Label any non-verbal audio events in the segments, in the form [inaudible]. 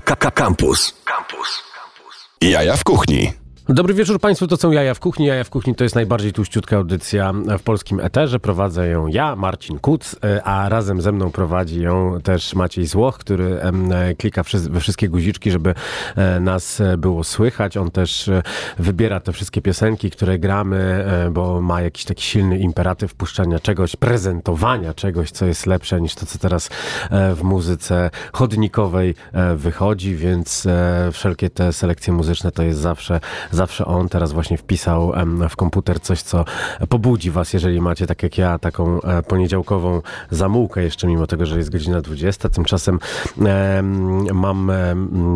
Campus. Campus. Jaja w kuchni. Dobry wieczór Państwu, to są Jaja w Kuchni. Jaja w Kuchni to jest najbardziej tuściutka audycja w polskim eterze. Prowadzę ją ja, Marcin Kuc, a razem ze mną prowadzi ją też Maciej Złoch, który klika we wszystkie guziczki, żeby e, nas e, było słychać. On też e, wybiera te wszystkie piosenki, które gramy, bo ma jakiś taki silny imperatyw puszczania czegoś, prezentowania czegoś, co jest lepsze niż to, co teraz w muzyce chodnikowej wychodzi, więc wszelkie te selekcje muzyczne to jest zawsze zawsze on teraz właśnie wpisał w komputer coś, co pobudzi was, jeżeli macie, tak jak ja, taką e, poniedziałkową zamułkę jeszcze, mimo tego, że jest godzina 20. Tymczasem mam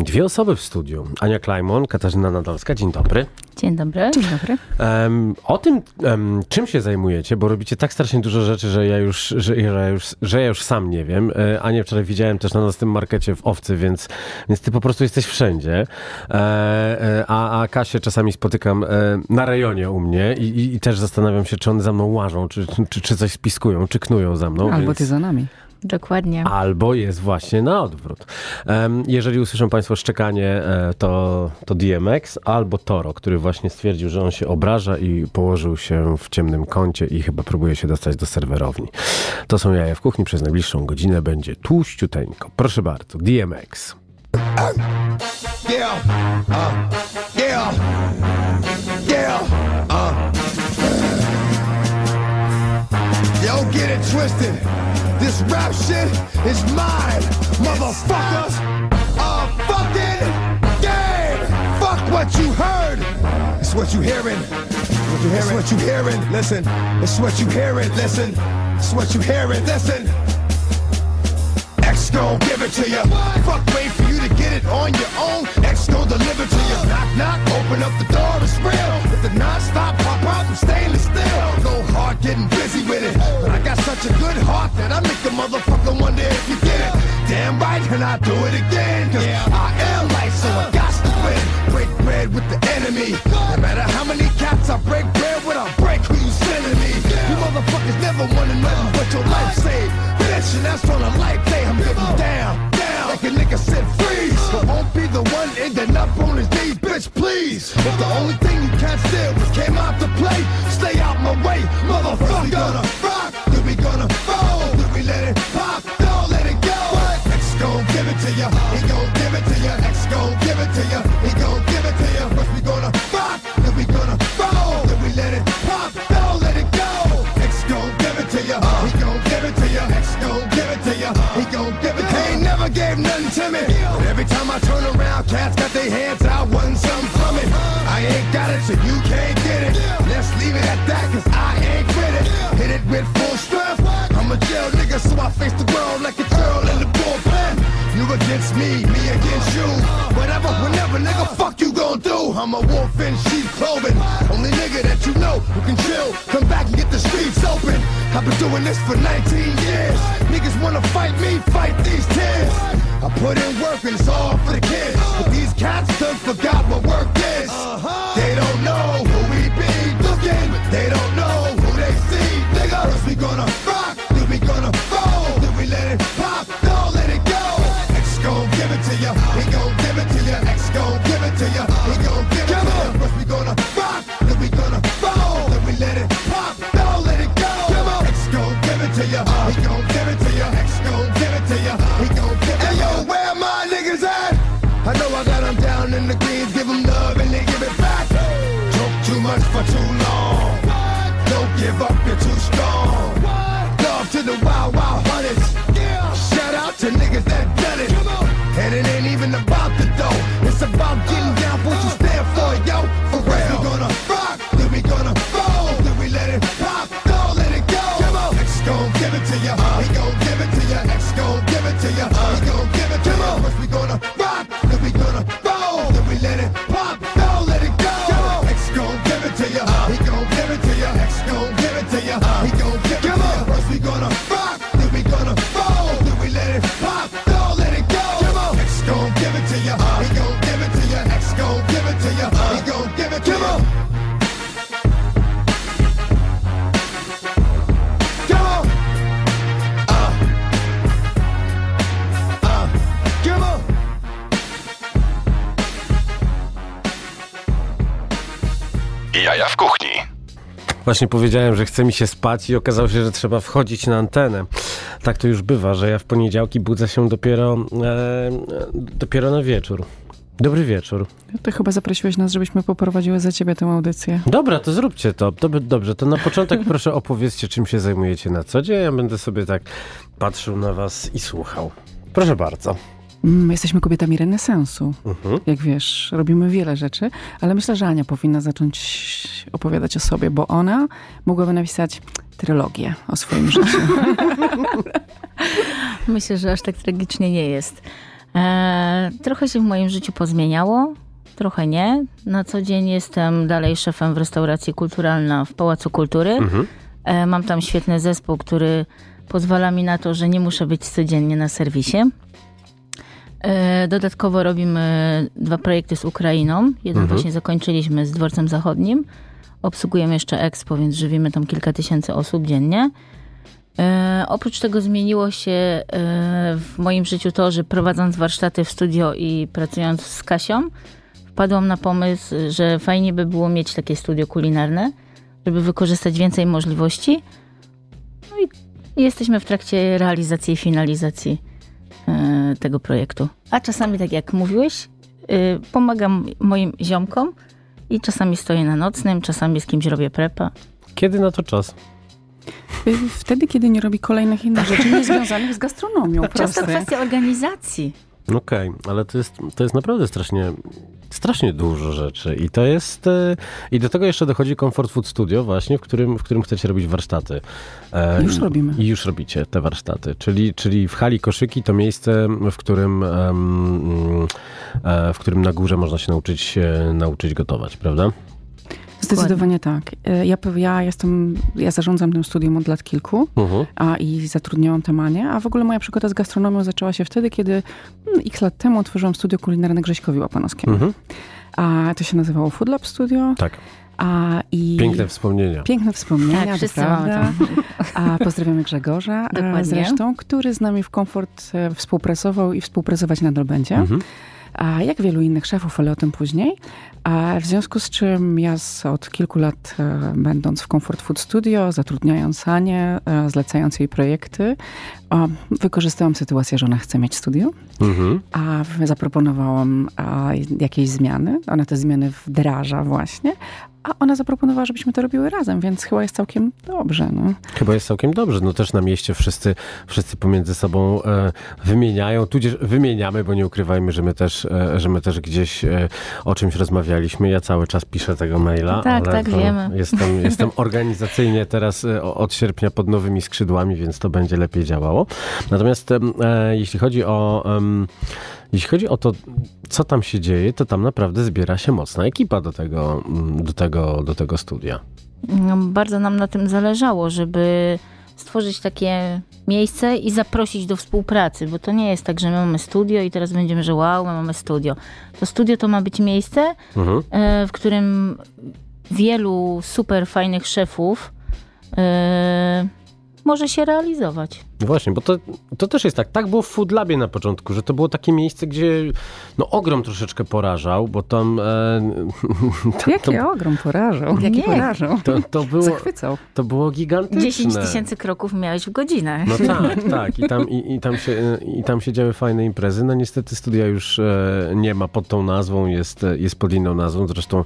dwie osoby w studiu. Ania Klajmon, Katarzyna Nadalska. Dzień dobry. Dzień dobry. Dzień dobry. Um, o tym, um, czym się zajmujecie, bo robicie tak strasznie dużo rzeczy, że ja już, że, ja już, że ja już sam nie wiem. E, Anię wczoraj widziałem też na następnym markecie w Owcy, więc, więc ty po prostu jesteś wszędzie. E, e, a, a Kasię czasami spotykam e, na rejonie u mnie i, i, i, też zastanawiam się, czy one za mną łażą, czy, czy, czy coś spiskują, czy knują za mną. Albo więc... ty za nami. Dokładnie. Albo jest właśnie na odwrót. Jeżeli usłyszą Państwo szczekanie, e, to, to DMX albo Toro, który właśnie stwierdził, że on się obraża i położył się w ciemnym kącie i chyba próbuje się dostać do serwerowni. To są jaja w kuchni. Przez najbliższą godzinę będzie tłuściuteńko. Proszę bardzo, DMX. Yeah. Uh. Yeah. Yeah. Uh. Yo, get it twisted. This rap shit is mine, motherfuckers. A fucking game. Fuck what you heard. It's what you hearing. It's what you hearing. Listen. It's what you hearing. Listen. It's what you hearing. Listen. X gon' give it to you. Fuck, wait it on your own. X gon' deliver to you. Knock, knock, open up the door, it's real. With the non-stop pop out from stainless steel. Go hard, getting busy with it. But I got such a good heart that I make the motherfucker wonder if you get it. Damn right, and I do it again. Cause I am light, so I got to win. Break bread with the enemy. No matter how many cats I break bread with, I break who you sending me. You motherfuckers never wanted nothing but your life saved bitch, and that's on a life day. I'm getting down, a nigga said freeze. But won't be the one ending up on his knees, bitch, please. If the only thing you can't steal was came out to play, stay out my way, motherfucker. We gonna rock, then we gonna roll, then we let it to me. But every time I turn around, cats got their hands out, wanting something from it. I ain't got it, so you can't get it. Let's leave it at that, cause I ain't with it. Hit it with full strength. I'm a jail nigga, so I face the world like a girl in the bullpen. You against me, me against you. Whatever, whenever, nigga, fuck you do. I'm a wolf in sheep clothing. Only nigga that you know who can chill. Come back and get the streets open. I've been doing this for 19 years. Niggas wanna fight me, fight these tears. I put in work and it's all for the kids. But these cats done forgot what work is. Uh-huh. They don't know Właśnie powiedziałem, że chce mi się spać i okazało się, że trzeba wchodzić na antenę. Tak to już bywa, że ja w poniedziałki budzę się dopiero, e, dopiero na wieczór. Dobry wieczór. Ty chyba zaprosiłeś nas, żebyśmy poprowadziły za ciebie tę audycję. Dobra, to zróbcie to. Dob- Dobrze, to na początek [laughs] proszę opowiedzcie, czym się zajmujecie na co dzień. Ja będę sobie tak patrzył na was i słuchał. Proszę bardzo. Mm, jesteśmy kobietami renesansu. Mhm. Jak wiesz, robimy wiele rzeczy, ale myślę, że Ania powinna zacząć opowiadać o sobie, bo ona mogłaby napisać trylogię o swoim życiu. [laughs] Myślę, że aż tak tragicznie nie jest. E, trochę się w moim życiu pozmieniało, trochę nie. Na co dzień jestem dalej szefem w restauracji kulturalna w Pałacu Kultury. Mhm. E, mam tam świetny zespół, który pozwala mi na to, że nie muszę być codziennie na serwisie. E, dodatkowo robimy dwa projekty z Ukrainą. Jeden Mhm. właśnie zakończyliśmy z Dworcem Zachodnim. Obsługujemy jeszcze Expo, więc żywimy tam kilka tysięcy osób dziennie. E, oprócz tego zmieniło się e, w moim życiu to, że prowadząc warsztaty w studio i pracując z Kasią, wpadłam na pomysł, że fajnie by było mieć takie studio kulinarne, żeby wykorzystać więcej możliwości. No i jesteśmy w trakcie realizacji i finalizacji tego projektu. A czasami, tak jak mówiłeś, e, pomagam moim ziomkom i czasami stoję na nocnym, czasami z kimś robię prepa. Kiedy na to czas? Y, Wtedy, kiedy nie robi kolejnych innych rzeczy niezwiązanych [laughs] z gastronomią. Często kwestia organizacji. Okej, ale to jest, to jest naprawdę strasznie, strasznie dużo rzeczy i to jest, e, i do tego jeszcze dochodzi Comfort Food Studio właśnie, w którym, w którym chcecie robić warsztaty. E, Już robimy. I już robicie te warsztaty, czyli, czyli w hali Koszyki to miejsce, w którym, em, e, w którym na górze można się nauczyć, nauczyć gotować, prawda? Zdecydowanie tak. Y, Ja, ja jestem, ja zarządzam tym studium od lat kilku. Mhm. a i zatrudniałam Temanie, a w ogóle moja przygoda z gastronomią zaczęła się wtedy, kiedy mm, x lat temu otworzyłam studio kulinarne Grześkowi Łapanowskiemu. Mhm. A to się nazywało Food Lab Studio. Tak, A, i piękne wspomnienia. Piękne wspomnienia, Tak, wszyscy prawda. [laughs] A pozdrawiamy Grzegorza e, Dokładnie. zresztą, który z nami w Komfort e, współpracował i współpracować nadal będzie. Mhm. A jak wielu innych szefów, ale o tym później. A w związku z czym ja z, od kilku lat e, będąc w Comfort Food Studio, zatrudniając Anię, e, zlecając jej projekty, wykorzystałam sytuację, że ona chce mieć studio, Mhm. a zaproponowałam jakieś zmiany. Ona te zmiany wdraża właśnie, a ona zaproponowała, żebyśmy to robiły razem, więc chyba jest całkiem dobrze. No. Chyba jest całkiem dobrze. No też na mieście wszyscy, wszyscy pomiędzy sobą e, wymieniają, tudzież wymieniamy, bo nie ukrywajmy, że my też, e, że my też gdzieś e, o czymś rozmawialiśmy. Ja cały czas piszę tego maila. Tak, tak, wiemy. Jestem, [laughs] jestem organizacyjnie teraz e, od sierpnia pod nowymi skrzydłami, więc to będzie lepiej działało. Natomiast e, jeśli chodzi o... jeśli chodzi o to, co tam się dzieje, to tam naprawdę zbiera się mocna ekipa do tego, mm, do tego, do tego studia. No, bardzo nam na tym zależało, żeby stworzyć takie miejsce i zaprosić do współpracy, bo to nie jest tak, że my mamy studio i teraz będziemy, że wow, my mamy studio. To studio to ma być miejsce, Mhm. e, w którym wielu super fajnych szefów e, może się realizować. Właśnie, bo to, to też jest tak. Tak było w Food Labie na początku, że to było takie miejsce, gdzie no, ogrom troszeczkę porażał, bo tam e, [laughs] to, Jaki to, ogrom porażał. Jaki Nie. porażał. to, to, było, Zachwycał. to było gigantyczne. 10 tysięcy kroków miałeś w godzinę. No [laughs] tak, tak. I tam, i, i, tam się, I tam się działy fajne imprezy. No niestety studia już e, nie ma pod tą nazwą, jest, e, jest pod inną nazwą. Zresztą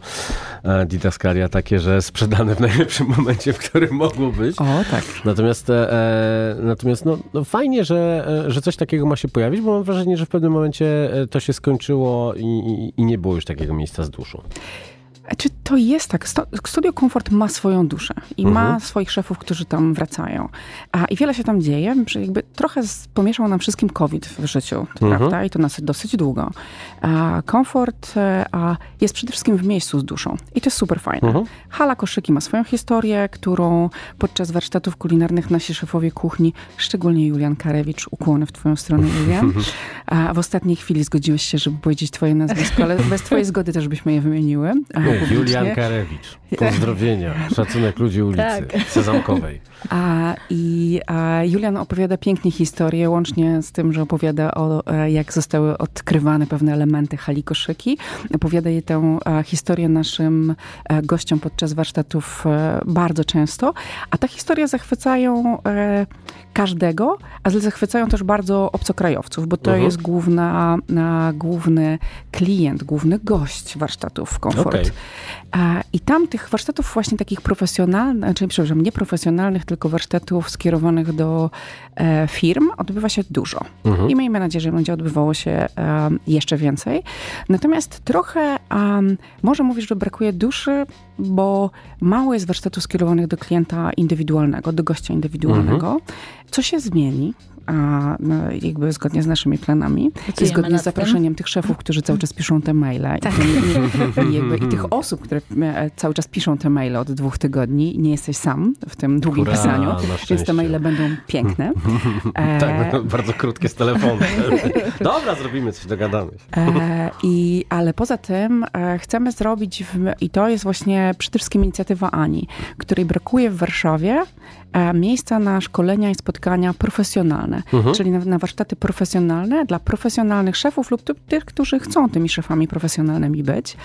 e, didaskalia takie, że sprzedane w najlepszym [laughs] momencie, w którym mogło być. O, tak. Natomiast, e, e, natomiast no, no fajnie, że, e, że coś takiego ma się pojawić, bo mam wrażenie, że w pewnym momencie e, to się skończyło i, i, i nie było już takiego miejsca z duszą. Czy to jest tak? Studio Komfort ma swoją duszę i ma Mhm. swoich szefów, którzy tam wracają. A, I wiele się tam dzieje, że jakby trochę z- pomieszał nam wszystkim COVID w życiu, Mhm. prawda? I to nas dosyć długo. A komfort e, a jest przede wszystkim w miejscu z duszą. I to jest super fajne. Mhm. Hala Koszyki ma swoją historię, którą podczas warsztatów kulinarnych nasi szefowie kuchni, szczególnie Julian Karewicz, ukłony w twoją stronę, Julian, [laughs] a w ostatniej chwili zgodziłeś się, żeby powiedzieć twoje nazwisko, ale bez twojej zgody też byśmy je wymieniły. A, Julian Karewicz. Pozdrowienia. Szacunek ludzi ulicy Tak. Sezamkowej. A, I a Julian opowiada pięknie historię, łącznie z tym, że opowiada o e, jak zostały odkrywane pewne elementy hali koszyki. Opowiada jej tę e, historię naszym e, gościom podczas warsztatów bardzo często. A te historie zachwycają każdego, ale zachwycają też bardzo obcokrajowców, bo to Mhm. jest główna, na, główny klient, główny gość warsztatów Komfort. Okej. I tam tych warsztatów właśnie takich profesjonalnych, czyli przepraszam, nie profesjonalnych, tylko warsztatów skierowanych do e, firm odbywa się dużo. Mhm. I miejmy nadzieję, że będzie odbywało się e, jeszcze więcej. Natomiast trochę może mówisz, że brakuje duszy, bo mało jest warsztatów skierowanych do klienta indywidualnego, do gościa indywidualnego. Co się zmieni? A, no, jakby zgodnie z naszymi planami i Pracujemy zgodnie nad z tym. zaproszeniem tych szefów, którzy cały czas piszą te maile Tak. i, i, i, [laughs] jakby, i tych osób, które e, cały czas piszą te maile od dwóch tygodni. Nie jesteś sam w tym długim Hurra, pisaniu, więc te maile będą piękne. [laughs] E, Tak, no, bardzo krótkie z telefonu. [laughs] Dobra, zrobimy coś, dogadamy się. E, I, ale poza tym e, chcemy zrobić, w, i to jest właśnie przede wszystkim inicjatywa Ani, której brakuje w Warszawie miejsca na szkolenia i spotkania profesjonalne, czyli na, na warsztaty profesjonalne dla profesjonalnych szefów lub ty- tych, którzy chcą tymi szefami profesjonalnymi być.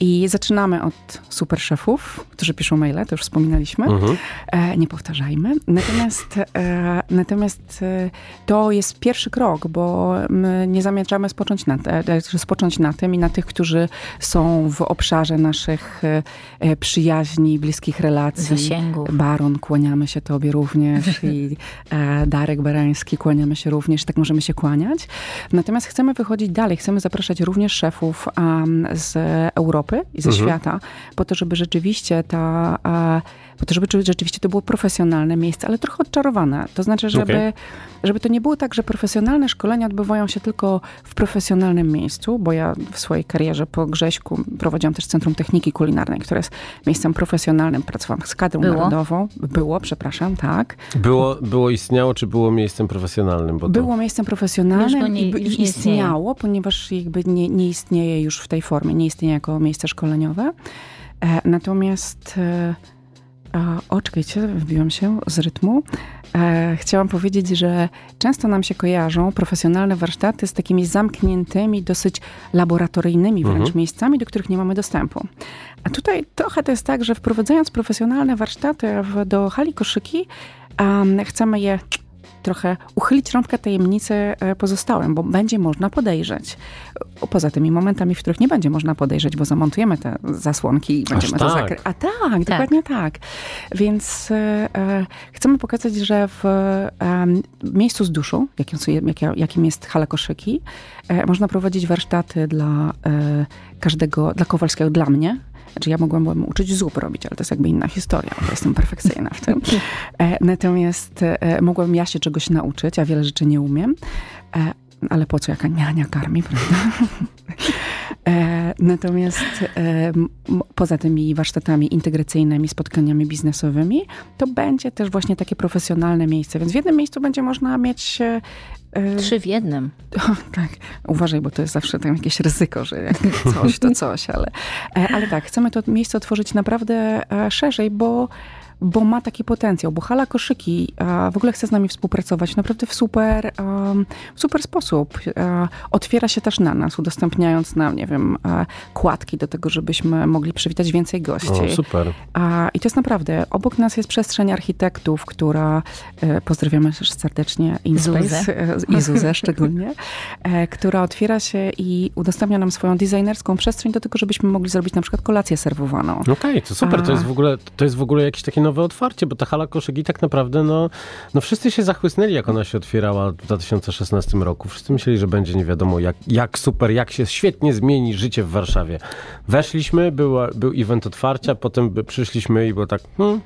I zaczynamy od super szefów, którzy piszą maile, to już wspominaliśmy. Mhm. E, nie powtarzajmy. Natomiast, e, natomiast e, to jest pierwszy krok, bo my nie zamierzamy spocząć na, te, e, spocząć na tym i na tych, którzy są w obszarze naszych e, e, przyjaźni, bliskich relacji. Zasięgów. Baron, kłaniamy się tobie również [laughs] i e, Darek Barański, kłaniamy się również, tak możemy się kłaniać. Natomiast chcemy wychodzić dalej, chcemy zapraszać również szefów um, z Europy i ze świata, po to, żeby rzeczywiście ta, e, po to, żeby czy- rzeczywiście to było profesjonalne miejsce, ale trochę odczarowane. To znaczy, żeby, Okej. żeby to nie było tak, że profesjonalne szkolenia odbywają się tylko w profesjonalnym miejscu, bo ja w swojej karierze po Grześku prowadziłam też Centrum Techniki Kulinarnej, które jest miejscem profesjonalnym. Pracowałam z kadrą Było? narodową. Było, przepraszam, tak. Było, było istniało, czy było miejscem profesjonalnym? Bo to... Było miejscem profesjonalnym nie- i, istniało, ponieważ jakby nie, nie istnieje już w tej formie, nie istnieje jako miejsce szkoleniowe. E, natomiast e, a, o, czekajcie, wybiłam się z rytmu. E, chciałam powiedzieć, że często nam się kojarzą profesjonalne warsztaty z takimi zamkniętymi, dosyć laboratoryjnymi wręcz Mhm. miejscami, do których nie mamy dostępu. A tutaj trochę to jest tak, że wprowadzając profesjonalne warsztaty w, do hali koszyki, em, chcemy je trochę uchylić rąbkę tajemnicy e, pozostałym, bo będzie można podejrzeć. Poza tymi momentami, w których nie będzie można podejrzeć, bo zamontujemy te zasłonki i będziemy to tak? zakryć. A tak, dokładnie tak. Więc e, e, chcemy pokazać, że w em, miejscu z duszą, jakim, jakim jest hala koszyki, e, można prowadzić warsztaty dla e, każdego, dla Kowalskiego, dla mnie, znaczy ja mogłabym uczyć zup robić, ale to jest jakby inna historia, bo jestem perfekcyjna w tym. E, natomiast e, mogłabym ja się czegoś nauczyć, a wiele rzeczy nie umiem. E, ale po co jaka niania karmi, [laughs] prawda? Natomiast poza tymi warsztatami integracyjnymi, spotkaniami biznesowymi, to będzie też właśnie takie profesjonalne miejsce. Więc w jednym miejscu będzie można mieć Trzy w jednym. [laughs] o, tak, uważaj, bo to jest zawsze tam jakieś ryzyko, że jak coś, to [laughs] coś, ale, e, ale tak, chcemy to miejsce otworzyć naprawdę e, szerzej, bo, bo ma taki potencjał, bo Hala Koszyki e, w ogóle chce z nami współpracować naprawdę w super, w super sposób. E, Otwiera się też na nas, udostępniając nam, nie wiem, e, kładki do tego, żebyśmy mogli przywitać więcej gości. O, super. A, I to jest naprawdę, obok nas jest przestrzeń architektów, która, e, pozdrawiamy też serdecznie InSpace i Zuzę [laughs] szczególnie, e, która otwiera się i udostępnia nam swoją designerską przestrzeń do tego, żebyśmy mogli zrobić na przykład kolację serwowaną. Okej, to super, to jest, w ogóle, to jest w ogóle jakieś takie nowe otwarcie, bo ta hala koszyki tak naprawdę, no, no wszyscy się zachłysnęli, jak ona się otwierała w 2016 roku. Wszyscy myśleli, że będzie nie wiadomo jak, jak super, jak się świetnie zmieni życie w Warszawie. Weszliśmy, była, był event otwarcia, potem by- przyszliśmy i było tak, hmm.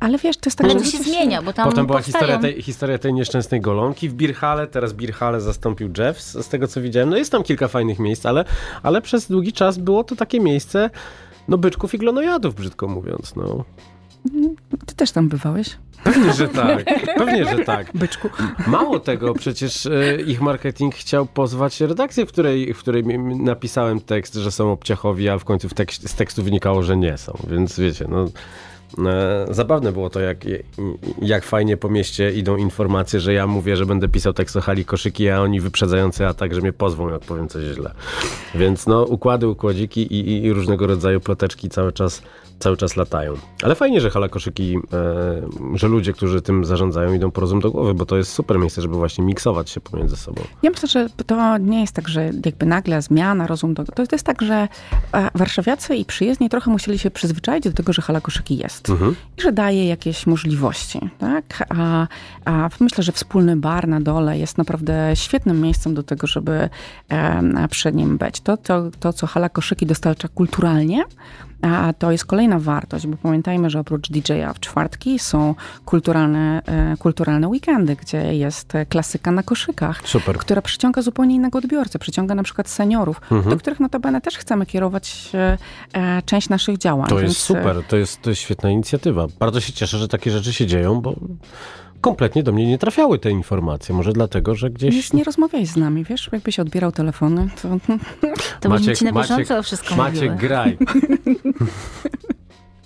Ale wiesz, to jest tak, Ale że to się zmienia, bo tam Potem była powstają... historia tej, historia tej nieszczęsnej golonki w Birhale, teraz Birhale zastąpił Jeff, z z tego co widziałem. No jest tam kilka fajnych miejsc, ale, ale przez długi czas było to takie miejsce, no byczków i glonojadów, brzydko mówiąc, no. Ty też tam bywałeś? Pewnie, że tak. Pewnie, że tak. Byczku. Mało tego, przecież e, ich marketing chciał pozwać redakcję, w której, w której napisałem tekst, że są obciachowi, a w końcu w tekst, z tekstu wynikało, że nie są. Więc wiecie, no... E, zabawne było to, jak, jak fajnie po mieście idą informacje, że ja mówię, że będę pisał tekst o hali koszyki, a oni wyprzedzający atak, że mnie pozwą, jak powiem coś źle. Więc no, układy, układziki i, i, i różnego rodzaju ploteczki cały czas cały czas latają. Ale fajnie, że hala koszyki, e, że ludzie, którzy tym zarządzają, idą po rozum do głowy, bo to jest super miejsce, żeby właśnie miksować się pomiędzy sobą. Ja myślę, że to nie jest tak, że jakby nagle zmiana, rozum do... To, to jest tak, że e, warszawiacy i przyjezdni trochę musieli się przyzwyczaić do tego, że hala koszyki jest. Mhm. I że daje jakieś możliwości, tak? A, a myślę, że wspólny bar na dole jest naprawdę świetnym miejscem do tego, żeby e, przy nim być. To, to, to, co hala koszyki dostarcza kulturalnie, a to jest kolejna wartość, bo pamiętajmy, że oprócz DJ-a w czwartki są kulturalne, e, kulturalne weekendy, gdzie jest klasyka na koszykach, Super. która przyciąga zupełnie innego odbiorcę. Przyciąga na przykład seniorów, mhm. do których notabene też chcemy kierować e, e, część naszych działań. To jest super, to jest, to jest świetna inicjatywa. Bardzo się cieszę, że takie rzeczy się dzieją, bo kompletnie do mnie nie trafiały te informacje. Może dlatego, że gdzieś... Już nie rozmawiaj z nami, wiesz? Jakbyś odbierał telefony, to... To Maciek, ci na bieżąco Maciek, wszystko Maciek, mówiły. graj. [laughs]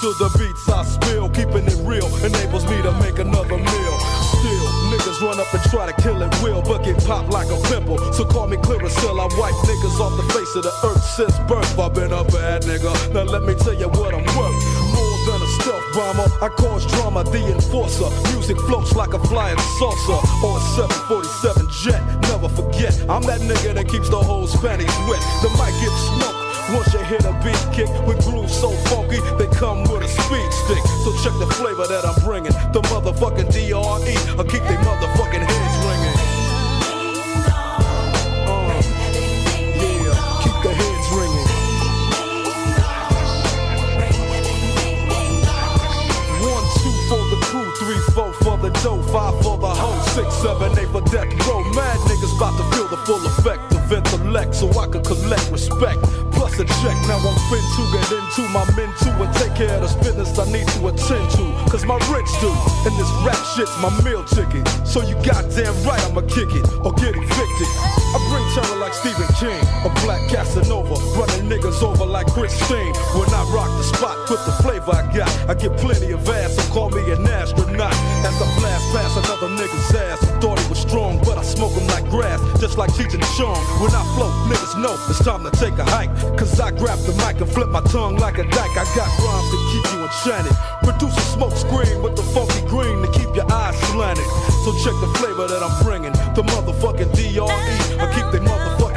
to the beats I spill. Keeping it real enables me to make another meal. Still, niggas run up and try to kill it will, but get popped like a pimple. So call me clear still. I wipe niggas off the face of the earth since birth. I've been a bad nigga. Now let me tell you what I'm worth More than a stealth. I cause drama, the enforcer. Music floats like a flying saucer a 747 jet. Never forget, I'm that nigga that keeps the whole panties wet. The mic gets smoked. Once you hit a beat kick with grooves so funky, come with a speed stick. So check the flavor that I'm bringing. The motherfucking DRE, I keep they motherfucking heads ringing. Uh, yeah, keep the heads ringing. One, two for the crew, three, Four for the dough, five for the hoe, six, seven, eight for death row. Mad niggas about to feel the full effect of intellect so I could collect respect. Plus a check, now I'm fin to get into my men too and take care of the business I need to attend to. Cause my rich do, and this rap shit's my meal ticket. So you goddamn right I'ma kick it or get evicted. I bring terror like Stephen King, a black Casanova, running niggas over like Christine. When I rock the spot with the flavor I got, I get plenty of ass, so call me an astronaut. As I blast past another nigga's ass, I thought he was strong, but I smoke him like grass, just like Cheech and Chong. When I flow, niggas know it's time to take a hike. Cause I grab the mic and flip my tongue like a dyke. I got rhymes to keep you enchanted. Produce a smoke screen with the funky green to keep your eyes slanted. So check the flavor that I'm bringing. The motherfucking DRE. I keep the motherfucking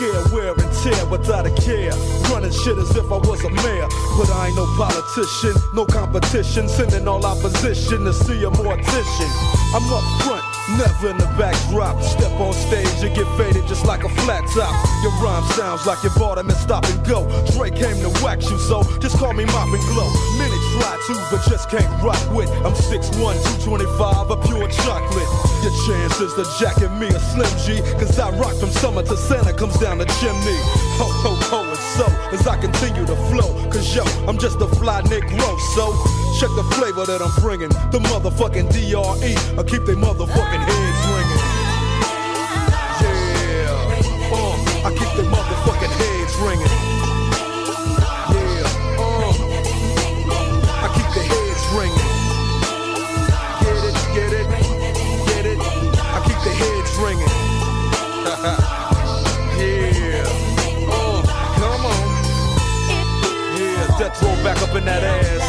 I scare, wear, and tear without a care. Running shit as if I was a mayor. But I ain't no politician, no competition. Sending all opposition to see a mortician. I'm up front, never in the backdrop. Step on stage and get faded just like a flat top. Your rhyme sounds like you bought him and stop and go. Drake came to wax you, so just call me Mop and Glow. Many try to, but just can't rock with. I'm 6'1, 225, a pure chocolate. Your chances to jacket me a Slim G, cause I rock from summer to Santa comes down the chimney. ho, ho, ho, and so as I continue to flow. Cause yo, I'm just a fly Negro, so check the flavor that I'm bringing. The motherfucking DRE, I keep they motherfucking heads I keep they motherfucking heads ringing. Yeah, uh, I keep the heads ringing. Get it, get it, get it. I keep the heads ringing. [laughs] yeah, uh, come on. Yeah, death roll back up in that ass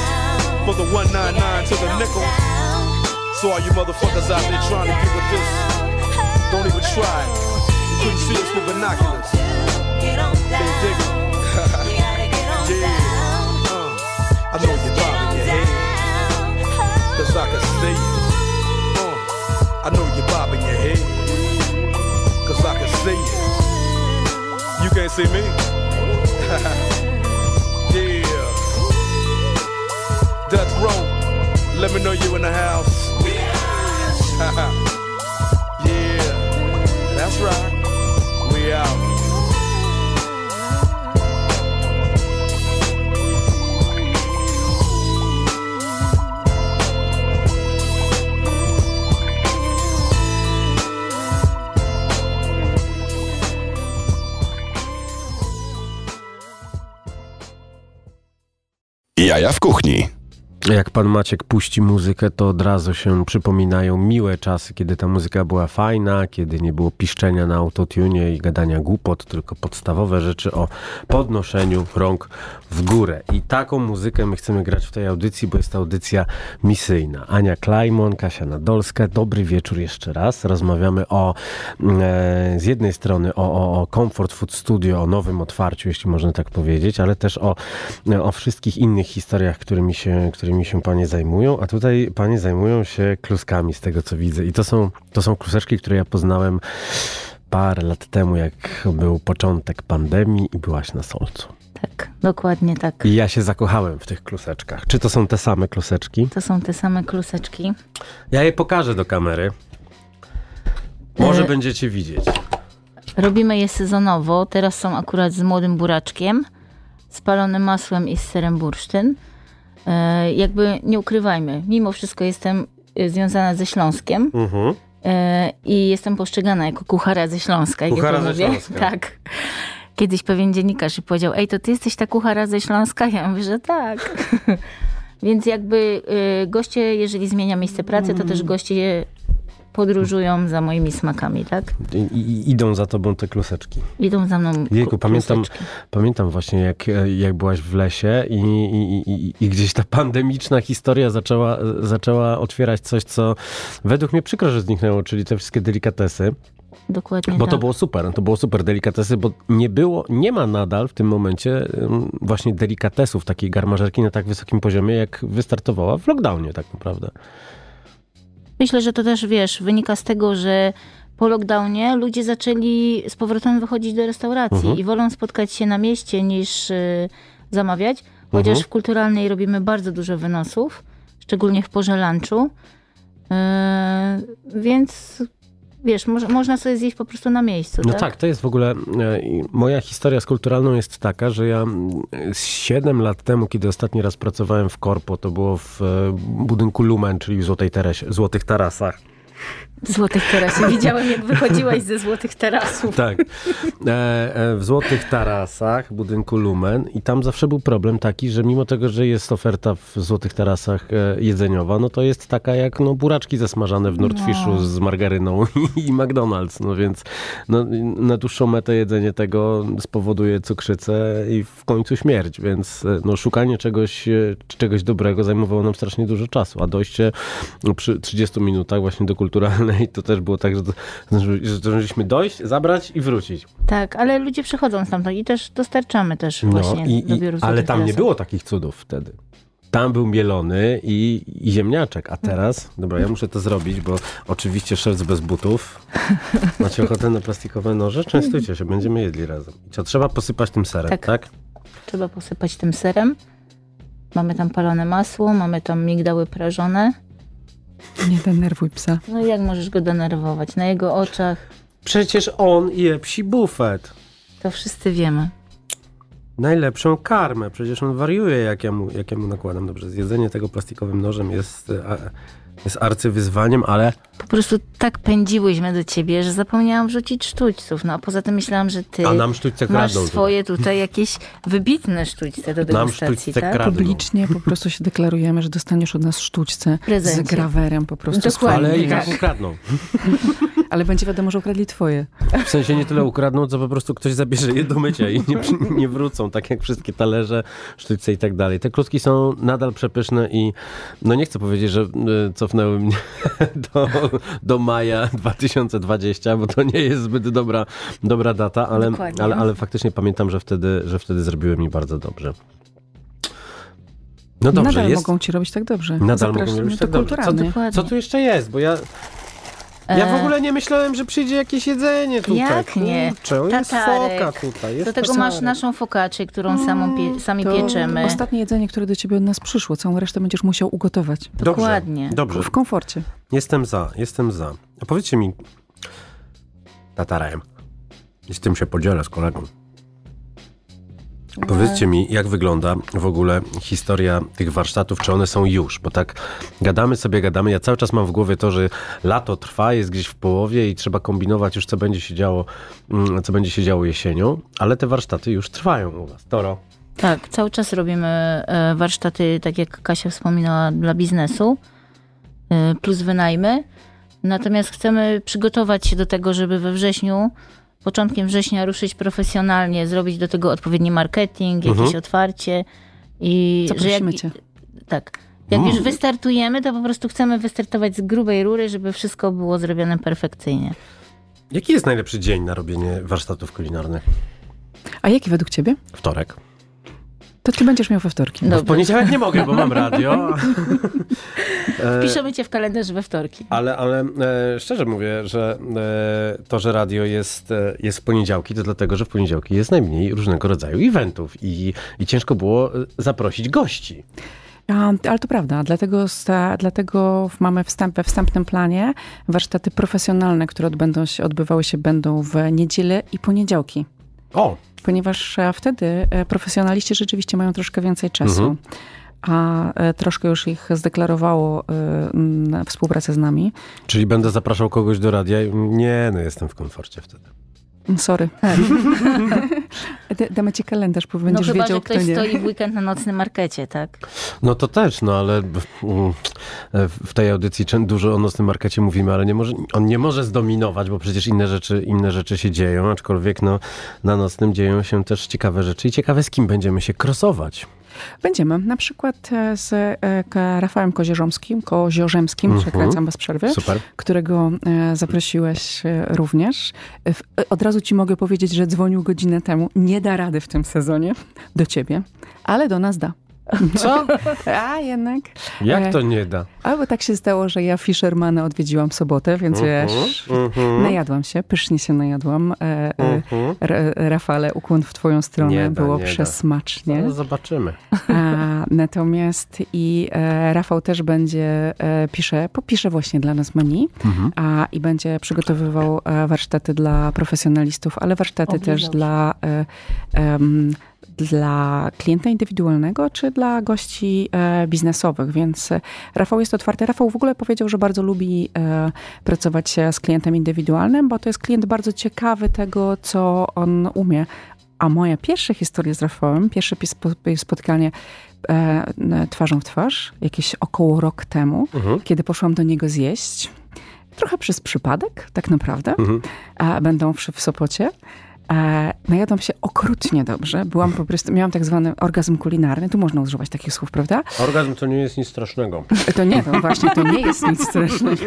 for the 199 to the nickel. So all you motherfuckers out there trying to get with this, don't even try. See us with binoculars. Can't dig it. [laughs] yeah. Uh, I know you're bobbing your head. Cause I can see you. Uh, I know you're bobbing your head. Cause I can see you. You can't see me? [laughs] yeah. Death row. Let me know you in the house. [laughs] yeah. That's right. We out. Jaja w kuchni. Jak pan Maciek puści muzykę, to od razu się przypominają miłe czasy, kiedy ta muzyka była fajna, kiedy nie było piszczenia na autotune i gadania głupot, tylko podstawowe rzeczy o podnoszeniu rąk w górę. I taką muzykę my chcemy grać w tej audycji, bo jest to audycja misyjna. Ania Klajmon, Kasia Nadolska, dobry wieczór jeszcze raz. Rozmawiamy o, e, z jednej strony o, o, o Comfort Food Studio, o nowym otwarciu, jeśli można tak powiedzieć, ale też o, o wszystkich innych historiach, którymi się, którymi się panie zajmują, a tutaj panie zajmują się kluskami z tego co widzę. I to są, to są kluseczki, które ja poznałem parę lat temu, jak był początek pandemii i byłaś na Solcu. Tak, dokładnie tak. I ja się zakochałem w tych kluseczkach. Czy to są te same kluseczki? To są te same kluseczki. Ja je pokażę do kamery. Może E- będziecie widzieć. Robimy je sezonowo. Teraz są akurat z młodym buraczkiem, spalonym masłem i z serem bursztyn. E, jakby nie ukrywajmy, mimo wszystko jestem e, związana ze Śląskiem Mhm. e, i jestem postrzegana jako kuchara ze Śląska. jak Kuchara ja ze mówię. Śląska. [laughs] Tak. Kiedyś pewien dziennikarz powiedział, ej, to ty jesteś ta kuchara ze Śląska? Ja mówię, że tak. [laughs] Więc jakby goście, jeżeli zmienia miejsce pracy, to też goście podróżują za moimi smakami, tak? I, i, idą za tobą te kluseczki. Idą za mną Jejku, ku- pamiętam, kluseczki. pamiętam właśnie, jak, jak byłaś w lesie i, i, i, gdzieś ta pandemiczna historia zaczęła, zaczęła otwierać coś, co według mnie przykro, że zniknęło, czyli te wszystkie delikatesy. Dokładnie Bo tak. to było super, to było super delikatesy, bo nie było, nie ma nadal w tym momencie właśnie delikatesów, takiej garmażerki na tak wysokim poziomie, jak wystartowała w lockdownie tak naprawdę. Myślę, że to też, wiesz, wynika z tego, że po lockdownie ludzie zaczęli z powrotem wychodzić do restauracji Mhm. i wolą spotkać się na mieście niż y, zamawiać, chociaż Mhm. w kulturalnej robimy bardzo dużo wynosów, szczególnie w porze lunchu. Yy, więc wiesz, moż, można sobie zjeść po prostu na miejscu. No tak? tak, to jest w ogóle. e, Moja historia z kulturalną jest taka, że ja mm, z 7 lat temu, kiedy ostatni raz pracowałem w Korpo, to było w e, budynku Lumen, czyli w Złotej Teresie, Złotych Tarasach. Złotych Tarasów. Widziałem, jak wychodziłaś ze Złotych Tarasów. Tak. E, e, w Złotych Tarasach, budynku Lumen i tam zawsze był problem taki, że mimo tego, że jest oferta w Złotych Tarasach e, jedzeniowa, no to jest taka jak no, buraczki zasmażane w Nordfishu No. z margaryną [laughs] i, McDonald's, no więc no, na dłuższą metę jedzenie tego spowoduje cukrzycę i w końcu śmierć, więc no, szukanie czegoś, czegoś dobrego zajmowało nam strasznie dużo czasu, a dojście przy 30 minutach właśnie do kulturalnej to też było tak, że, to, że zdążyliśmy dojść, zabrać i wrócić. Tak, ale ludzie przychodzą stamtąd i też dostarczamy też właśnie No, i, do i, biuru ale tam nie było takich cudów wtedy. Tam był mielony i, i ziemniaczek, a teraz, dobra, ja muszę to zrobić, bo oczywiście szef bez butów. [laughs] Macie ochotę na plastikowe noże? Częstujcie się, będziemy jedli razem. I co, trzeba posypać tym serem, tak? Tak. Trzeba posypać tym serem. Mamy tam palone masło, mamy tam migdały prażone. Nie denerwuj psa. No i jak możesz go denerwować? Na jego oczach Przecież on je psi bufet. to wszyscy wiemy. najlepszą karmę. Przecież on wariuje, jak ja mu, jak ja mu nakładam. Dobrze, zjedzenie tego plastikowym nożem jest, e, jest arcywyzwaniem, ale Po prostu tak pędziłyśmy do ciebie, że zapomniałam wrzucić sztućców. No a poza tym myślałam, że ty A nam sztućce masz kradną swoje tutaj jakieś wybitne sztućce do Nam degustacji, sztućce tak? kradną. Publicznie po prostu się deklarujemy, że dostaniesz od nas sztućce z Prezencie. grawerem po prostu. z Dokładnie. ale i tak ukradną. [laughs] Ale będzie wiadomo, że ukradli twoje. W sensie nie tyle ukradną, co po prostu ktoś zabierze je do mycia i nie, [laughs] nie wrócą, tak jak wszystkie talerze, sztućce i tak dalej. Te klutki są nadal przepyszne i no nie chcę powiedzieć, że y, cofnęły mnie [laughs] do, do maja 2020, bo to nie jest zbyt dobra, dobra data, ale, Dokładnie. ale, ale faktycznie pamiętam, że wtedy, że wtedy zrobiły mi bardzo dobrze. No dobrze, Nadal jest... mogą ci robić tak dobrze. Nadal mogą Zapraszamy robić to tak dobrze. Co, co tu jeszcze jest? Bo ja, ja w E, ogóle nie myślałem, że przyjdzie jakieś jedzenie tutaj. Jak nie? Kurczę, jest foka tutaj. Jest Do tego tatarek. masz naszą fokaczę, którą samą pie, sami To pieczemy. Ostatnie jedzenie, które do ciebie od nas przyszło, całą resztę będziesz musiał ugotować. Dokładnie. Dobrze, dobrze. W komforcie. Jestem za, jestem za. A powiedzcie mi, tatarem, i z tym się podzielę z kolegą. Powiedzcie mi, jak wygląda w ogóle historia tych warsztatów, czy one są już? Bo tak gadamy sobie, gadamy. Ja cały czas mam w głowie to, że lato trwa, jest gdzieś w połowie i trzeba kombinować już, co będzie się działo, mm, co będzie się działo jesienią, ale te warsztaty już trwają u was. Toro. Tak, cały czas robimy e, warsztaty, tak jak Kasia wspominała, dla biznesu, e, plus wynajmy. Natomiast chcemy przygotować się do tego, żeby we wrześniu, początkiem września ruszyć profesjonalnie, zrobić do tego odpowiedni marketing, jakieś Mhm. otwarcie. I że jak, Zaprosimy cię. tak. Jak Mm. już wystartujemy, to po prostu chcemy wystartować z grubej rury, żeby wszystko było zrobione perfekcyjnie. Jaki jest najlepszy dzień na robienie warsztatów kulinarnych? A jaki według ciebie? Wtorek. To ty będziesz miał we wtorki. W Dobrze. poniedziałek nie mogę, bo mam radio. [laughs] E, Piszemy cię w kalendarz we wtorki. Ale, ale e, szczerze mówię, że e, to, że radio jest, e, jest w poniedziałki, to dlatego, że w poniedziałki jest najmniej różnego rodzaju eventów i, i ciężko było e, zaprosić gości. A, ale to prawda, dlatego, dlatego mamy wstęp, we wstępnym planie warsztaty profesjonalne, które odbędą się, odbywały się będą w niedzielę i poniedziałki. O, Ponieważ e, wtedy e, profesjonaliści rzeczywiście mają troszkę więcej czasu. Mhm. A e, troszkę już ich zdeklarowało m, współpracę z nami. czyli będę zapraszał kogoś do radia? Nie, no jestem w komforcie wtedy. Mm, Sorry. D- Damy ci kalendarz, bo No będziesz chyba, wiedział, że kto ktoś nie. stoi w weekend na nocnym markecie, tak? No to też, no ale w- mm, w tej audycji dużo o nocnym markecie mówimy, ale nie może, on nie może zdominować, bo przecież inne rzeczy, inne rzeczy się dzieją, aczkolwiek no, na nocnym dzieją się też ciekawe rzeczy i ciekawe z kim będziemy się krosować. Będziemy na przykład e, z e, Rafałem Koziorzomskim, Koziorzemskim, Mhm. przekręcam bez przerwy, Super. którego e, zaprosiłeś również. Od razu ci mogę powiedzieć, że dzwonił godzinę temu. Nie da rady w tym sezonie do ciebie, ale do nas da. Co? [laughs] A jednak. Jak to nie da? Albo tak się stało, że ja Fishermana odwiedziłam w sobotę, więc wiesz, mhm. najadłam się, pysznie się najadłam. E, e, Mhm. R- Rafale, ukłon w twoją stronę, Nie da, było da. przesmacznie. No, zobaczymy. A, natomiast i e, Rafał też będzie, e, pisze, popisze właśnie dla nas menu Mhm. a, i będzie przygotowywał e, warsztaty dla profesjonalistów, ale warsztaty też dobrze. dla, e, dla klienta indywidualnego, czy dla gości e, biznesowych, więc e, Rafał jest otwarty. Rafał w ogóle powiedział, że bardzo lubi e, pracować z klientem indywidualnym, bo to jest klient bardzo ciekawy tego, co on umie. A moja pierwsza historia z Rafałem, pierwsze spotkanie twarzą w twarz, jakieś około rok temu, Mhm. kiedy poszłam do niego zjeść. Trochę przez przypadek, tak naprawdę. Mhm. A będą w, w Sopocie. E, najadłam się okrutnie dobrze. Byłam po prostu, miałam tak zwany orgazm kulinarny. Tu można używać takich słów, prawda? Orgazm to nie jest nic strasznego. To nie, to właśnie to nie jest nic strasznego.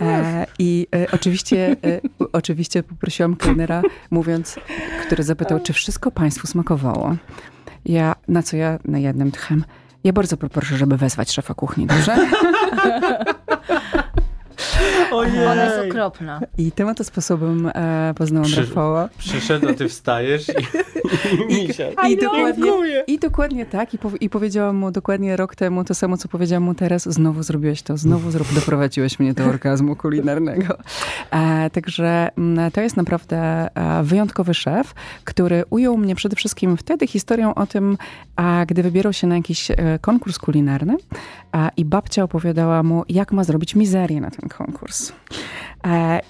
E, I e, oczywiście, e, oczywiście poprosiłam kelnera, mówiąc, który zapytał, czy wszystko państwu smakowało. Ja, na co ja na jednym tchem, ja bardzo poproszę, żeby wezwać szefa kuchni, dobrze? [laughs] Ona jest okropna. I tym oto sposobem e, poznałam Przy- Rafała. Przyszedł, a ty wstajesz i, [laughs] i misia. I dokładnie, I dokładnie tak. I, pow- I powiedziałam mu dokładnie rok temu to samo, co powiedziałam mu teraz. Znowu zrobiłeś to. Znowu [laughs] zro- doprowadziłeś mnie do orgazmu kulinarnego. E, także mm, to jest naprawdę e, wyjątkowy szef, który ujął mnie przede wszystkim wtedy historią o tym, a, gdy wybierał się na jakiś e, konkurs kulinarny a, i babcia opowiadała mu, jak ma zrobić mizerię na ten konkurs. E,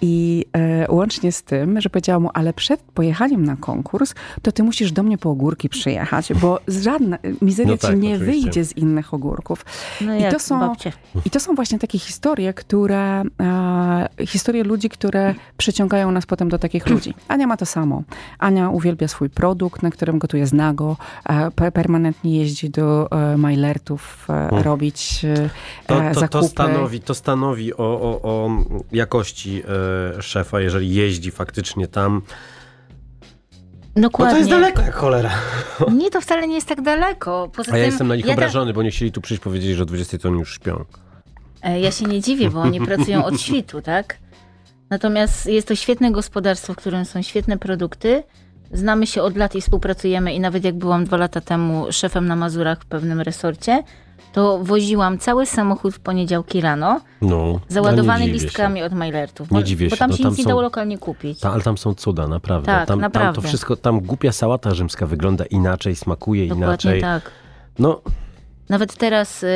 I e, łącznie z tym, że powiedziała mu, ale przed pojechaniem na konkurs, to ty musisz do mnie po ogórki przyjechać, bo żadna mizeria No tak, ci nie oczywiście. wyjdzie z innych ogórków. No I jak to są- babcie. I to są właśnie takie historie, które, e, historie ludzi, które przyciągają nas potem do takich ludzi. Ania ma to samo. Ania uwielbia swój produkt, na którym gotuje z nago, e, pe- permanentnie jeździ do e, Majlertów e, robić e, To, e, to, zakupy. to stanowi, to stanowi o, o, o jakości e, szefa, jeżeli jeździ faktycznie tam. Bo Dokładnie. to jest daleko jak cholera. [laughs] Nie, to wcale nie jest tak daleko. Poza A ja tym, jestem na nich ja, obrażony, bo nie chcieli tu przyjść powiedzieć, że o 20 to oni już śpią. E, ja się nie dziwię, bo oni pracują od [laughs] świtu, tak? Natomiast jest to świetne gospodarstwo, w którym są świetne produkty. Znamy się od lat i współpracujemy i nawet jak byłam dwa lata temu szefem na Mazurach w pewnym resorcie, to woziłam cały samochód w poniedziałki rano, No, załadowany no nie dziwię listkami od Mailertów. Nie bo, dziwię bo się, tam no się tam nic nie są- dało lokalnie kupić. Ta, ale tam są cuda, naprawdę. Tak, tam, Tam naprawdę. to wszystko, tam głupia sałata rzymska wygląda inaczej, smakuje Dokładnie inaczej. tak. No, Nawet teraz y,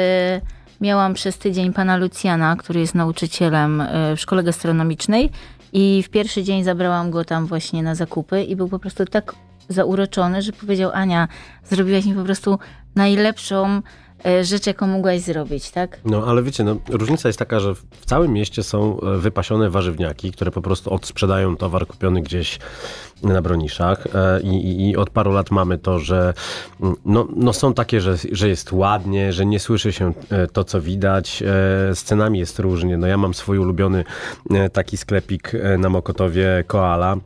miałam przez tydzień pana Lucjana, który jest nauczycielem y, w szkole gastronomicznej i w pierwszy dzień zabrałam go tam właśnie na zakupy i był po prostu tak zauroczony, że powiedział Ania, zrobiłaś mi po prostu najlepszą rzecz, jaką mogłaś zrobić, tak? No, ale wiecie, no, różnica jest taka, że w całym mieście są e, wypasione warzywniaki, które po prostu odsprzedają towar kupiony gdzieś na broniszach e, i, i, od paru lat mamy to, że mm, no, no są takie, że, że jest ładnie, że nie słyszy się e, to, co widać. E, Z cenami jest różnie. No ja mam swój ulubiony e, taki sklepik e, na Mokotowie, Koala.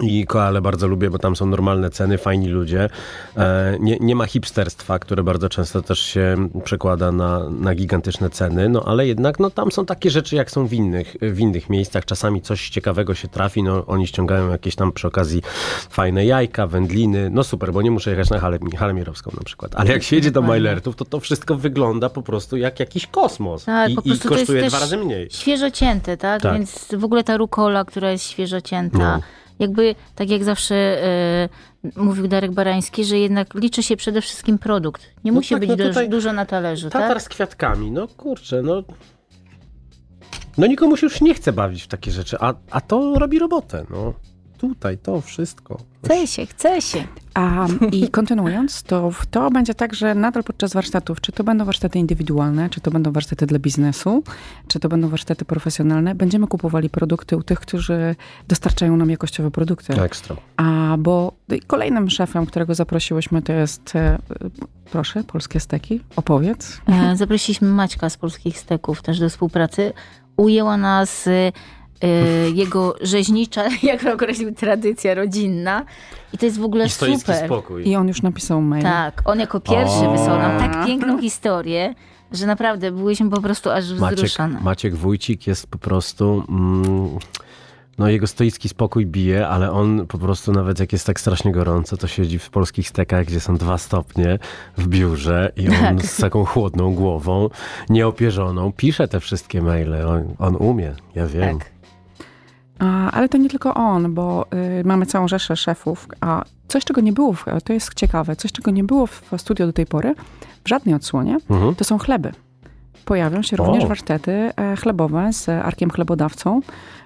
I koale bardzo lubię, bo tam są normalne ceny, fajni ludzie. E, nie, nie ma hipsterstwa, które bardzo często też się przekłada na, na gigantyczne ceny, no ale jednak no, tam są takie rzeczy, jak są w innych, w innych miejscach. Czasami coś ciekawego się trafi, no oni ściągają jakieś tam przy okazji fajne jajka, wędliny. No super, bo nie muszę jechać na halę, halę Mirowską na przykład. Ale jak się jedzie do. Majlertów, to to wszystko wygląda po prostu jak jakiś kosmos. Tak, I, po i prostu jest kosztuje dwa razy mniej. Świeżo cięte, tak? Tak. Więc w ogóle ta rukola, która jest świeżo cięta, No. Jakby tak jak zawsze e, mówił Darek Barański, że jednak liczy się przede wszystkim produkt. Nie No musi tak, być no duż- tutaj dużo na talerzu, Tatar tak? z kwiatkami, no kurczę, no. No nikomu się już nie chce bawić w takie rzeczy, a, a to robi robotę, no. Tutaj, to wszystko. Chce się, chce się. A, I kontynuując, to, to będzie tak, że nadal podczas warsztatów, czy to będą warsztaty indywidualne, czy to będą warsztaty dla biznesu, czy to będą warsztaty profesjonalne, będziemy kupowali produkty u tych, którzy dostarczają nam jakościowe produkty. Ekstra. A bo kolejnym szefem, którego zaprosiłyśmy, to jest, e, proszę, polskie steki, opowiedz. E, Zaprosiliśmy Maćka z Polskich Steków też do współpracy. Ujęła nas e, jego rzeźnicza, [laughs] jak to określił, tradycja rodzinna. I to jest w ogóle I stoicki super. spokój. I on już napisał mail. Tak, on jako pierwszy O. wysłał nam tak piękną historię, że naprawdę byliśmy po prostu aż Maciek, wzruszone. Maciek Wójcik jest po prostu... Mm, no jego stoicki spokój bije, ale on po prostu nawet jak jest tak strasznie gorąco, to siedzi w polskich stekach, gdzie są dwa stopnie w biurze i on Tak. z taką chłodną głową, nieopierzoną, pisze te wszystkie maile. On, on umie, ja wiem. Tak. Ale to nie tylko on, bo y, mamy całą rzeszę szefów. A coś, czego nie było, to jest ciekawe, coś, czego nie było w studio do tej pory, w żadnej odsłonie, Mhm. to są chleby. Pojawią się również O. warsztaty e, chlebowe z Arkiem Chlebodawcą.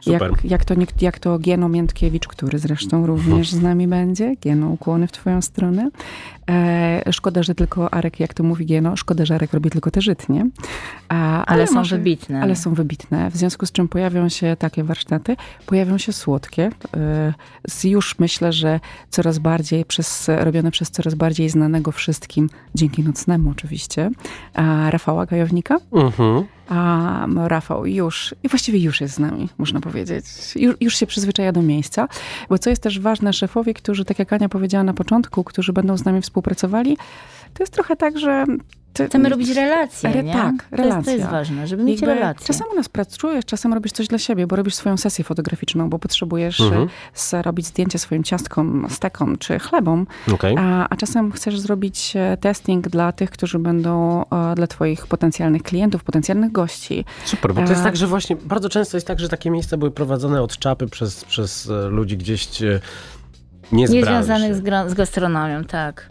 Jak, Super. jak, to, jak to Gieno Miętkiewicz, który zresztą [laughs] również z nami będzie. Gieno, ukłony w twoją stronę. E, szkoda, że tylko Arek, jak to mówi Gieno, szkoda, że Arek robi tylko te żytnie. A, Ale są może- wybitne. Ale są wybitne, w związku z czym pojawią się takie warsztaty, pojawią się słodkie. e, z Już myślę, że coraz bardziej, przez, robione przez coraz bardziej znanego wszystkim, dzięki nocnemu oczywiście, a Rafała Gajownika. Mhm. A Rafał już, i właściwie już jest z nami, można powiedzieć. Już, już się przyzwyczaja do miejsca. Bo co jest też ważne, szefowie, którzy, tak jak Ania powiedziała na początku, którzy będą z nami współpracowali, to jest trochę tak, że ty- Chcemy robić relacje, Re- nie? tak, To jest, to jest ważne, żeby mieć Jakby relacje. Czasem u nas pracujesz, czasem robisz coś dla siebie, bo robisz swoją sesję fotograficzną, bo potrzebujesz Mhm. mhm. robić zdjęcie swoim ciastkom, stekom czy chlebom, Okej. a, a czasem chcesz zrobić e, testing dla tych, którzy będą e, dla twoich potencjalnych klientów, potencjalnych gości. Super, bo to jest tak, że właśnie bardzo często jest tak, że takie miejsca były prowadzone od czapy przez, przez e, ludzi gdzieś e, nie z Nie związanych z, gra- z gastronomią, tak.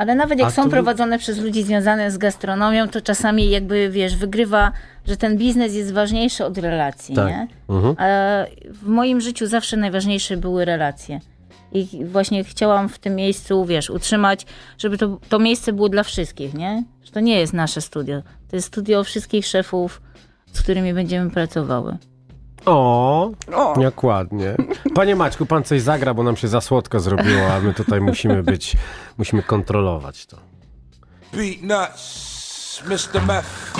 Ale nawet jak A są tu- prowadzone przez ludzi związanych z gastronomią, to czasami jakby, wiesz, wygrywa, że ten biznes jest ważniejszy od relacji, Tak. nie? Mhm. A w moim życiu zawsze najważniejsze były relacje. I właśnie chciałam w tym miejscu, wiesz, utrzymać, żeby to, to miejsce było dla wszystkich, nie? Że to nie jest nasze studio. To jest studio wszystkich szefów, z którymi będziemy pracowały. O, O! jak ładnie. Panie Maćku, pan coś zagra, bo nam się za słodko zrobiło, a my tutaj musimy być, musimy kontrolować to. Beat nuts, Mr. Meth.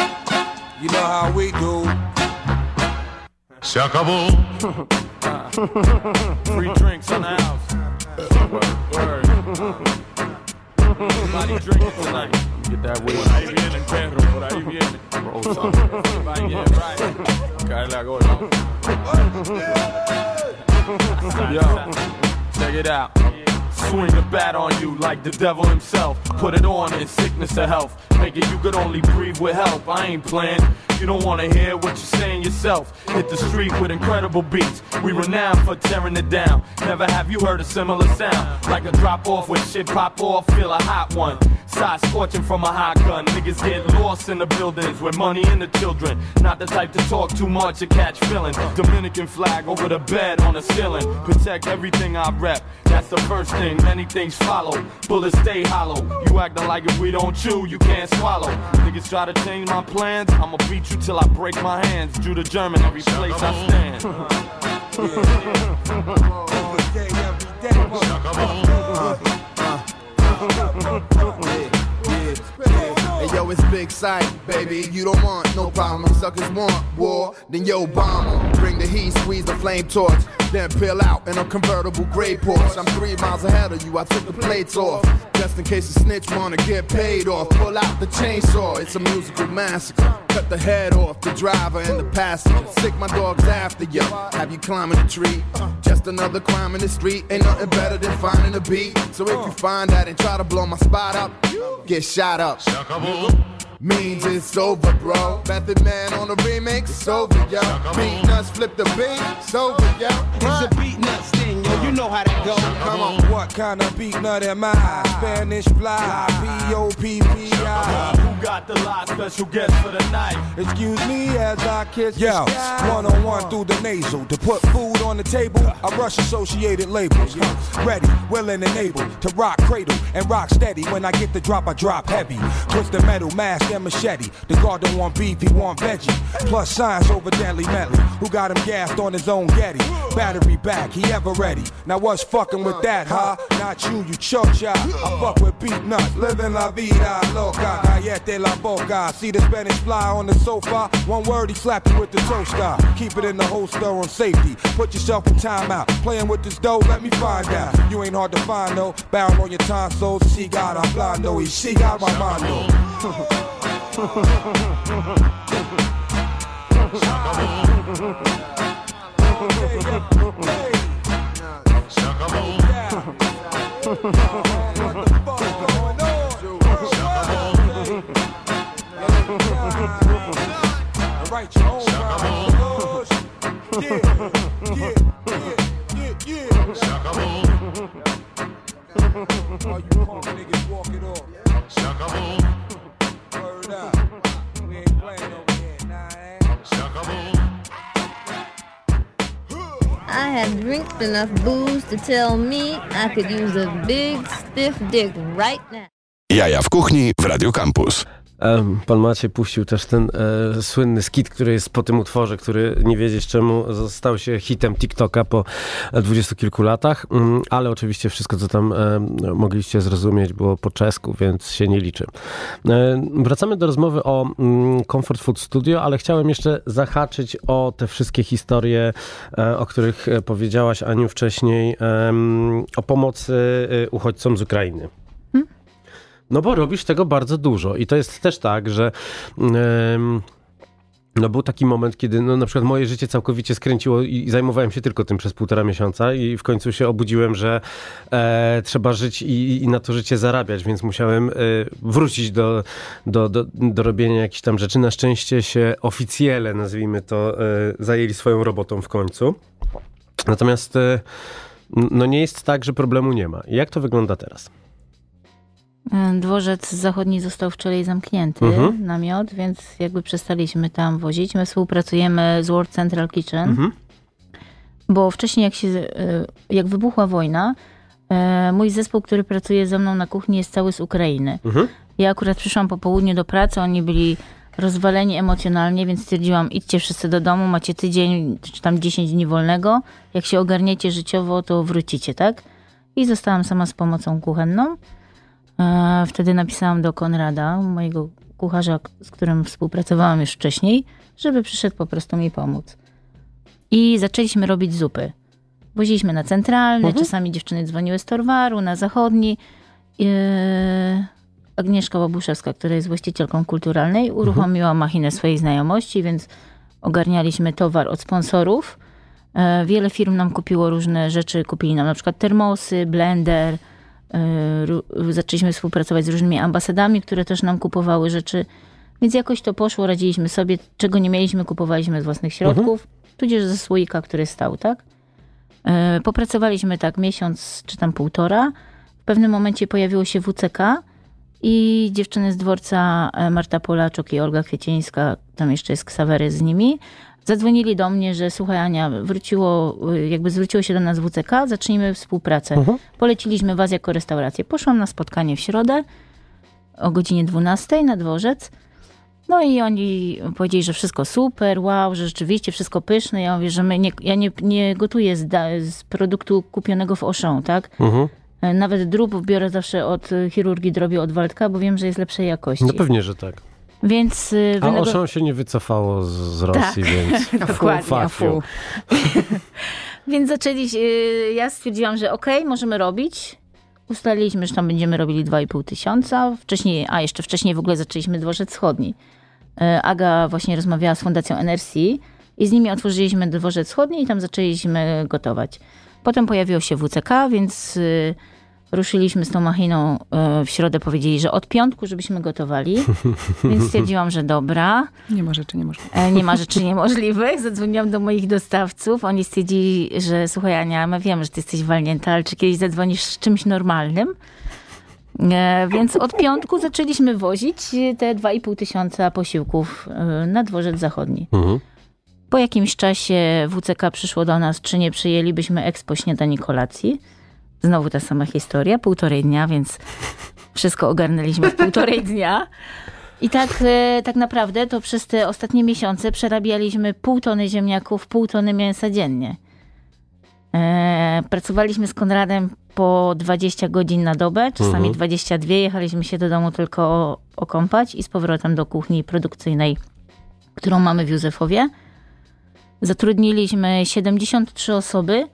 You know how we do. Se acabó. Free drinks in the house. Word. Everybody drinking tonight. Get that way. Por ahí viene, perro, por ahí viene. Roll something. Everybody get right. Cae la gorda. Yo, check it out. Swing the bat on you like the devil himself. Put it on in sickness or health. It you could only breathe with help. I ain't playing. You don't wanna hear what you're saying yourself. Hit the street with incredible beats. We renowned for tearing it down. Never have you heard a similar sound. Like a drop off when shit pop off, feel a hot one. Side scorching from a hot gun. Niggas get lost in the buildings with money and the children. Not the type to talk too much or catch feelings. Dominican flag over the bed on the ceiling. Protect everything I rep. That's the first thing. Many things follow. Bullets stay hollow. You acting like if we don't chew, you can't swallow. Niggas try to change my plans. I'ma beat you till I break my hands. Judah German, every place I stand. [laughs] Hey yo, it's big sight, baby. You don't want no problem. Suckers want war, then yo bomb. Bring the heat, squeeze the flame torch, then peel out in a convertible gray Porsche. I'm three miles ahead of you. I took the plates off, just in case a snitch wanna get paid off. Pull out the chainsaw. It's a musical massacre. Cut the head off the driver and the passenger. Sick my dogs after you. Have you climbing a tree? Just another crime in the street. Ain't nothing better than finding a beat. So if you find that and try to blow my spot up, get shot up. Means it's over, bro. Method Man on the remix, it's over, yo. Beat nuts, flip the beat, it's over, yo. It's a beat nuts thing, yo. You know how that go. Come on. What kind of beat nut am I? Spanish fly, P-O-P-P-I. Who got the lot? Special guest for the night. Excuse me as I kiss Yo, one on one through the nasal. To put food on the table, I rush associated labels. Ready, willing, and able to rock cradle and rock steady. When I get the drop, I drop heavy. Twist the metal, mask, and machete. The guard don't want beef, he want veggie. Plus science over deadly medley. Who got him gassed on his own Getty? Battery back, he ever ready. Now what's fucking with that, huh? Not you, you chocha. I fuck with beat nuts, living la vida loca. Callete la boca. See the Spanish fly on the sofa. One word, he slap you with the toaster. Keep it in the holster on safety. Put yourself in timeout. Playing with this dough, let me find out. You ain't hard to find though. Barrel on your tonsils. She got a blondo. Y she got my mondo. Se [laughs] Write your. Yeah, yeah, yeah, yeah, yeah. All you punk I have enough booze to tell me I could use a big stiff dick right now. Jaja w kuchni w Radio Campus. Pan Maciej puścił też ten e, słynny skit, który jest po tym utworze, który nie wiedzieć czemu został się hitem TikToka po dwudziestu kilku latach, Mm, ale oczywiście wszystko, co tam e, mogliście zrozumieć, było po czesku, więc się nie liczy. E, wracamy do rozmowy o mm, Comfort Food Studio, ale chciałem jeszcze zahaczyć o te wszystkie historie, e, o których e, powiedziałaś, Aniu, wcześniej, o pomocy e, uchodźcom z Ukrainy. No bo robisz tego bardzo dużo i to jest też tak, że... em, no był taki moment, kiedy no, na przykład moje życie całkowicie skręciło i zajmowałem się tylko tym przez półtora miesiąca i w końcu się obudziłem, że e, trzeba żyć i, i na to życie zarabiać, więc musiałem e, wrócić do, do, do, do robienia jakichś tam rzeczy. Na szczęście się oficjele, nazwijmy to, e, zajęli swoją robotą w końcu. Natomiast e, no nie jest tak, że problemu nie ma. Jak to wygląda teraz? E, Dworzec zachodni został wczoraj zamknięty, Mhm. namiot, więc jakby przestaliśmy tam wozić. My współpracujemy z World Central Kitchen, Mhm. bo wcześniej jak, się, e, jak wybuchła wojna, e, mój zespół, który pracuje ze mną na kuchni jest cały z Ukrainy. Mhm. Ja akurat przyszłam po południu do pracy, oni byli rozwaleni emocjonalnie, więc stwierdziłam, idźcie wszyscy do domu, macie tydzień czy tam 10 dni wolnego. Jak się ogarniecie życiowo, to wrócicie, tak? I zostałam sama z pomocą kuchenną. E, Wtedy napisałam do Konrada, mojego kucharza, z którym współpracowałam już wcześniej, żeby przyszedł po prostu mi pomóc. I zaczęliśmy robić zupy. Woziliśmy na centralny, czasami dziewczyny dzwoniły z Torwaru, na zachodni. E, Agnieszka Łabuszewska, która jest właścicielką kulturalnej, uruchomiła machinę swojej znajomości, więc ogarnialiśmy towar od sponsorów. E, Wiele firm nam kupiło różne rzeczy. Kupili nam na przykład termosy, blender. E, Zaczęliśmy współpracować z różnymi ambasadami, które też nam kupowały rzeczy. Więc jakoś to poszło, radziliśmy sobie. Czego nie mieliśmy, kupowaliśmy z własnych środków, tudzież ze słoika, który stał, tak? E, Popracowaliśmy tak miesiąc czy tam półtora. W pewnym momencie pojawiło się WCK i dziewczyny z dworca e, Marta Polaczuk i Olga Kwiecińska, tam jeszcze jest Ksawery z nimi, zadzwonili do mnie, że słuchaj Ania, wróciło, jakby zwróciło się do nas WCK, zacznijmy współpracę. Poleciliśmy was jako restaurację. Poszłam na spotkanie w środę o godzinie 12 na dworzec. No i oni powiedzieli, że wszystko super, wow, że rzeczywiście wszystko pyszne. Ja mówię, że my nie, ja nie, nie gotuję z, z produktu kupionego w Auchan, tak? Mhm. Nawet drób biorę zawsze od chirurgii drobiu od Waldka, bo wiem, że jest lepszej jakości. No pewnie, że tak. Więc y, A wynego- Auchan się nie wycofało z, z Rosji, Tak. więc [laughs] Dokładnie, fuck fu. you. [laughs] Więc zaczęli, y, ja stwierdziłam, że okej, możemy robić. Ustaliliśmy, że tam będziemy robili 2,5 tysiąca. Wcześniej, a jeszcze wcześniej w ogóle zaczęliśmy Dworzec Wschodni. E, Aga właśnie rozmawiała z Fundacją NRC i z nimi otworzyliśmy Dworzec Wschodni i tam zaczęliśmy gotować. Potem pojawiło się WCK, więc y, ruszyliśmy z tą machiną y, w środę. Powiedzieli, że od piątku, żebyśmy gotowali. [laughs] Więc stwierdziłam, że dobra. Nie ma rzeczy niemożliwych. E, Nie ma rzeczy niemożliwych. Zadzwoniłam do moich dostawców. Oni stwierdzili, że słuchaj Ania, my wiemy, że ty jesteś walnięta, ale czy kiedyś zadzwonisz z czymś normalnym? E, Więc od piątku zaczęliśmy wozić te 2,5 tysiąca posiłków e, na dworzec zachodni. Mhm. Po jakimś czasie WCK przyszło do nas, czy nie przyjęlibyśmy ekspo śniadani kolacji. Znowu ta sama historia, półtorej dnia, więc wszystko ogarnęliśmy w półtorej dnia. I tak, e, tak naprawdę to przez te ostatnie miesiące przerabialiśmy pół tony ziemniaków, pół tony mięsa dziennie. E, pracowaliśmy z Konradem po 20 godzin na dobę, czasami Mhm. 22. Jechaliśmy się do domu tylko okąpać i z powrotem do kuchni produkcyjnej, którą mamy w Józefowie. Zatrudniliśmy 73 osoby,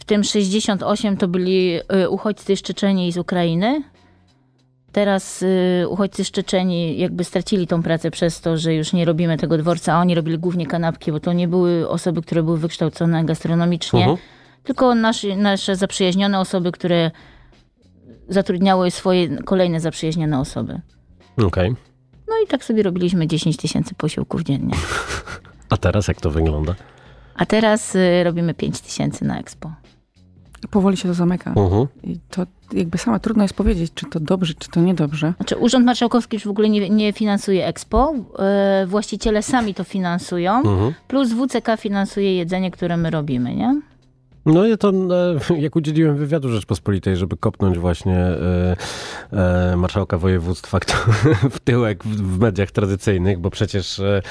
w tym 68 to byli y, uchodźcy z Czeczeni i z Ukrainy. Teraz y, uchodźcy z Czeczeni jakby stracili tą pracę przez to, że już nie robimy tego dworca, a oni robili głównie kanapki, bo to nie były osoby, które były wykształcone gastronomicznie, Mhm. tylko nasze, nasze zaprzyjaźnione osoby, które zatrudniały swoje kolejne zaprzyjaźnione osoby. Okej. No i tak sobie robiliśmy 10 tysięcy posiłków dziennie. [laughs] A teraz jak to wygląda? A teraz y, robimy 5 tysięcy na Expo. Powoli się to zamyka. Mhm. I to jakby sama trudno jest powiedzieć, czy to dobrze, czy to niedobrze. Znaczy, Urząd Marszałkowski już w ogóle nie, nie finansuje Expo. E, właściciele sami to finansują, Mhm. plus WCK finansuje jedzenie, które my robimy, nie? No ja to, e, jak udzieliłem wywiadu Rzeczpospolitej, żeby kopnąć właśnie e, e, marszałka województwa kto, w tyłek w, mediach tradycyjnych, bo przecież e,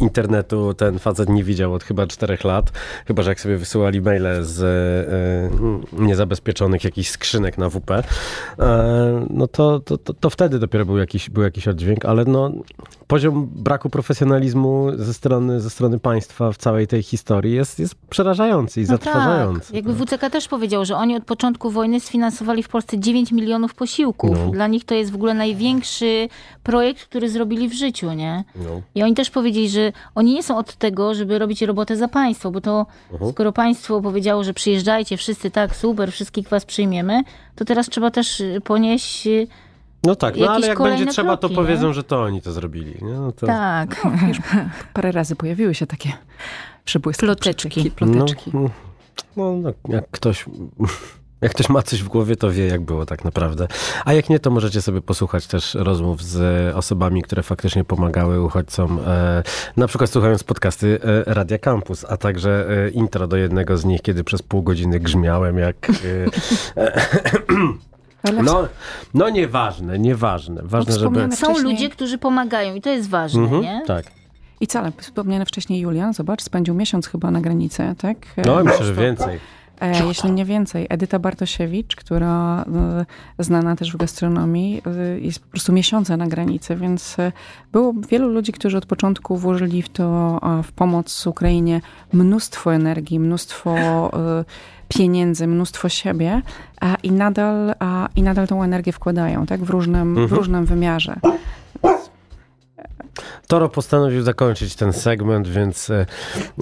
internetu ten facet nie widział od chyba czterech lat, chyba że jak sobie wysyłali maile z e, niezabezpieczonych jakichś skrzynek na WP, e, no to, to, to, to wtedy dopiero był jakiś, był jakiś oddźwięk, ale no poziom braku profesjonalizmu ze strony, ze strony państwa w całej tej historii jest, jest przerażający i No zatrważający. Jakby WCK też powiedział, że oni od początku wojny sfinansowali w Polsce 9 milionów posiłków. No. Dla nich to jest w ogóle największy projekt, który zrobili w życiu, nie? No. I oni też powiedzieli, że oni nie są od tego, żeby robić robotę za państwo, bo to Mhm. skoro państwo powiedziało, że przyjeżdżajcie wszyscy, tak, super, wszystkich was przyjmiemy, to teraz trzeba też y, ponieść... y, No tak, no ale jak będzie trzeba, to kroki, powiedzą, nie? że to oni to zrobili. Nie? No to... Tak. Parę razy pojawiły się takie przybłyski. Ploteczki. Ploteczki. No, no, no, jak ktoś... [laughs] Jak ktoś ma coś w głowie, to wie, jak było tak naprawdę. A jak nie, to możecie sobie posłuchać też rozmów z osobami, które faktycznie pomagały uchodźcom, e, na przykład słuchając podcasty e, Radia Campus, a także e, intro do jednego z nich, kiedy przez pół godziny grzmiałem, jak... E, [laughs] no, no nieważne, nieważne. Ważne, żeby... Są ludzie, którzy pomagają i to jest ważne, Mhm, nie? tak. I wcale, wspomniany wcześniej Julian, zobacz, spędził miesiąc chyba na granicy, tak? No, myślę, że więcej. E, jeśli nie więcej. Edyta Bartosiewicz, która e, znana też w gastronomii, e, jest po prostu miesiące na granicy, więc było wielu ludzi, którzy od początku włożyli w to, w pomoc Ukrainie mnóstwo energii, mnóstwo pieniędzy, mnóstwo siebie a, i, nadal, a, i nadal tą energię wkładają, tak? W różnym, Mhm. w różnym wymiarze. Toro postanowił zakończyć ten segment, więc e,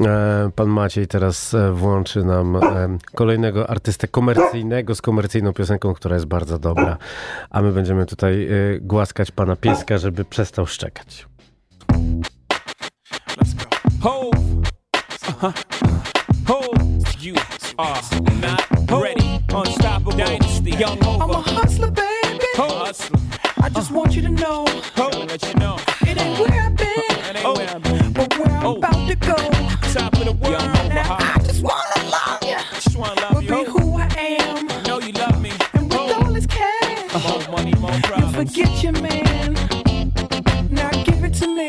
e, pan Maciej teraz e, włączy nam e, kolejnego artystę komercyjnego z komercyjną piosenką, która jest bardzo dobra. A my będziemy tutaj e, głaskać pana pieska, żeby przestał szczekać. Hove. Uh-huh. Hove. You are not ready. Unstoppable dynasty. I'm a hustler, baby. Hustler. I just want you to know. Let you know. It ain't where I've been, That ain't where I've been. but where I'm Oh. about to go. Top of the world. Young Hova. Now I just wanna love you, Just wanna love but you. be who I am. Know you love me. And with Hove. all this cash, More money, more you forget your man. Now give it to me,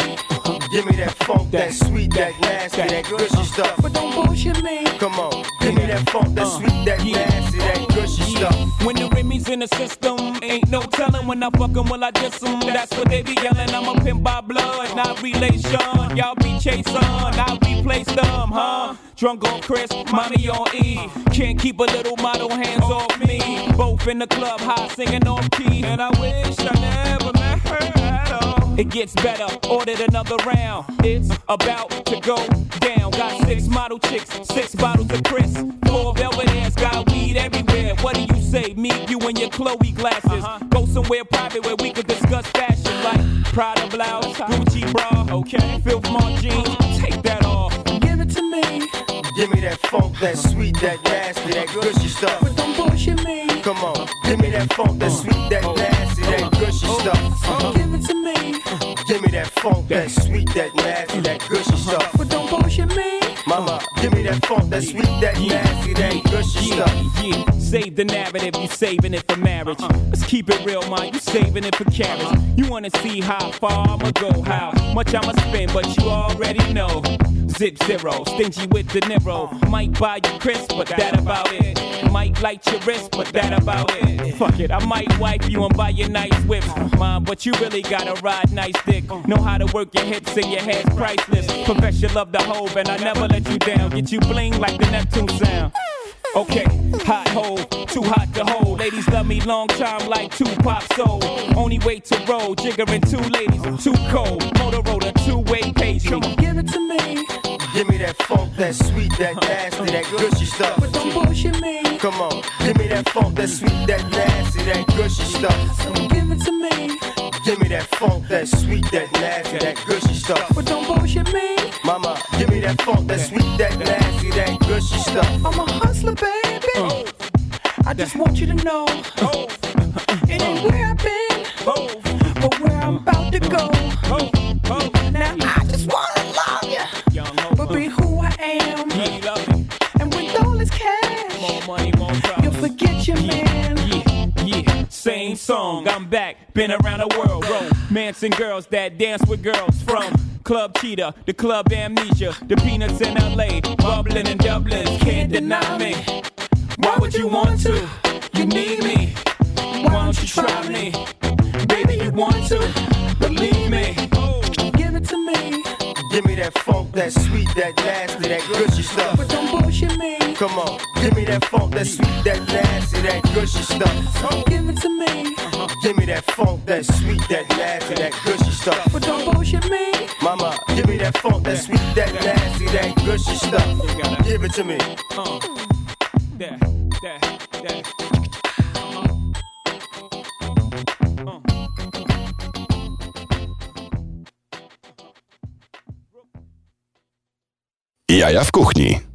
Give me that funk, that sweet, that nasty, that gushy uh. stuff. but don't bullshit me. Come on, give me that funk, that uh. sweet, that nasty, that gushy stuff. When the Remy's in the system, ain't no telling when I fuck 'em, will I diss 'em? That's what they be yelling. I'm a pimp by blood, not relation. Y'all be chasing, I replace them, huh? Drunk on Chris, mommy on E. Can't keep a little model hands off me. Both in the club, high singing off key. And I wish I never met her at all. It gets better, ordered another round. It's about to go down. Got six model chicks, six bottles of Chris. Four velvet ass, got weed everywhere. What do you say? Me, you, and your Chloe glasses. Go somewhere private where we could discuss fashion like Prada blouse, Gucci bra, okay? Filth Mart jeans, take that off. Give it to me, Give me that funk, that sweet, that nasty, that gushy stuff. but don't bullshit me. Come on, give me that funk, that sweet, that nasty, that gushy oh, stuff. Oh, oh. Give it to me, Give me that funk, that sweet, that nasty, that gushy stuff. but don't bullshit me. Mama, give me that funk, that sweet, that nasty, that Yeah, stuff. yeah. Save the narrative, you saving it for marriage. Uh-huh. Let's keep it real, man. You saving it for carriage. Uh-huh. You wanna see how far I'ma go, how much I'ma spend, but you already know. Zip zero, stingy with the Niro. Uh-huh. Might buy you crisp, but that about it. Might light your wrist, but that about it. Fuck it, I might wipe you and buy you nice whips, mom. But you really gotta ride nice dick. Know how to work your hips and your head's priceless. Profess you love the hove, and I never let you down. Get you bling like the Neptune sound. Okay, hot hole, too hot to hold. Ladies love me long time like Tupac soul. Only way to roll, jiggering two ladies, too cold. Motorola, two way page. Give it to me, Give me that funk, that sweet, that nasty, that gushy stuff. but don't bullshit me. Come on, give me that funk, that sweet, that nasty, that gushy stuff. So give it to me, Give me that funk, that sweet, that nasty, that gushy stuff. but don't bullshit me. Mama, give me that funk, that sweet, that nasty, that gushy stuff. I'm a hustler, baby. Mm. I just want you to know Oh, it ain't where I've been, oh, but where I'm about to go. oh, oh. Now I just wanna song. I'm back, been around the world. Romancing girls that dance with girls from Club Cheetah, the Club Amnesia, the Peanuts in LA, bubbling in Dublin. Can't deny me. Why would you want to? You need me. Why don't you try me? Baby, you want to? Believe me. Give it to me, Give me that funk, that sweet, that nasty, that gushy stuff. but don't bullshit me. Come on, Give me that funk, that sweet, that nasty, that gushy stuff. Give it to me. Give me that funk, that sweet, that nasty, that gushy stuff. But don't bullshit me. Mama, give me that funk, that sweet, that nasty, that gushy stuff. Give it to me. Uh, that, that, that. Jaja w kuchni.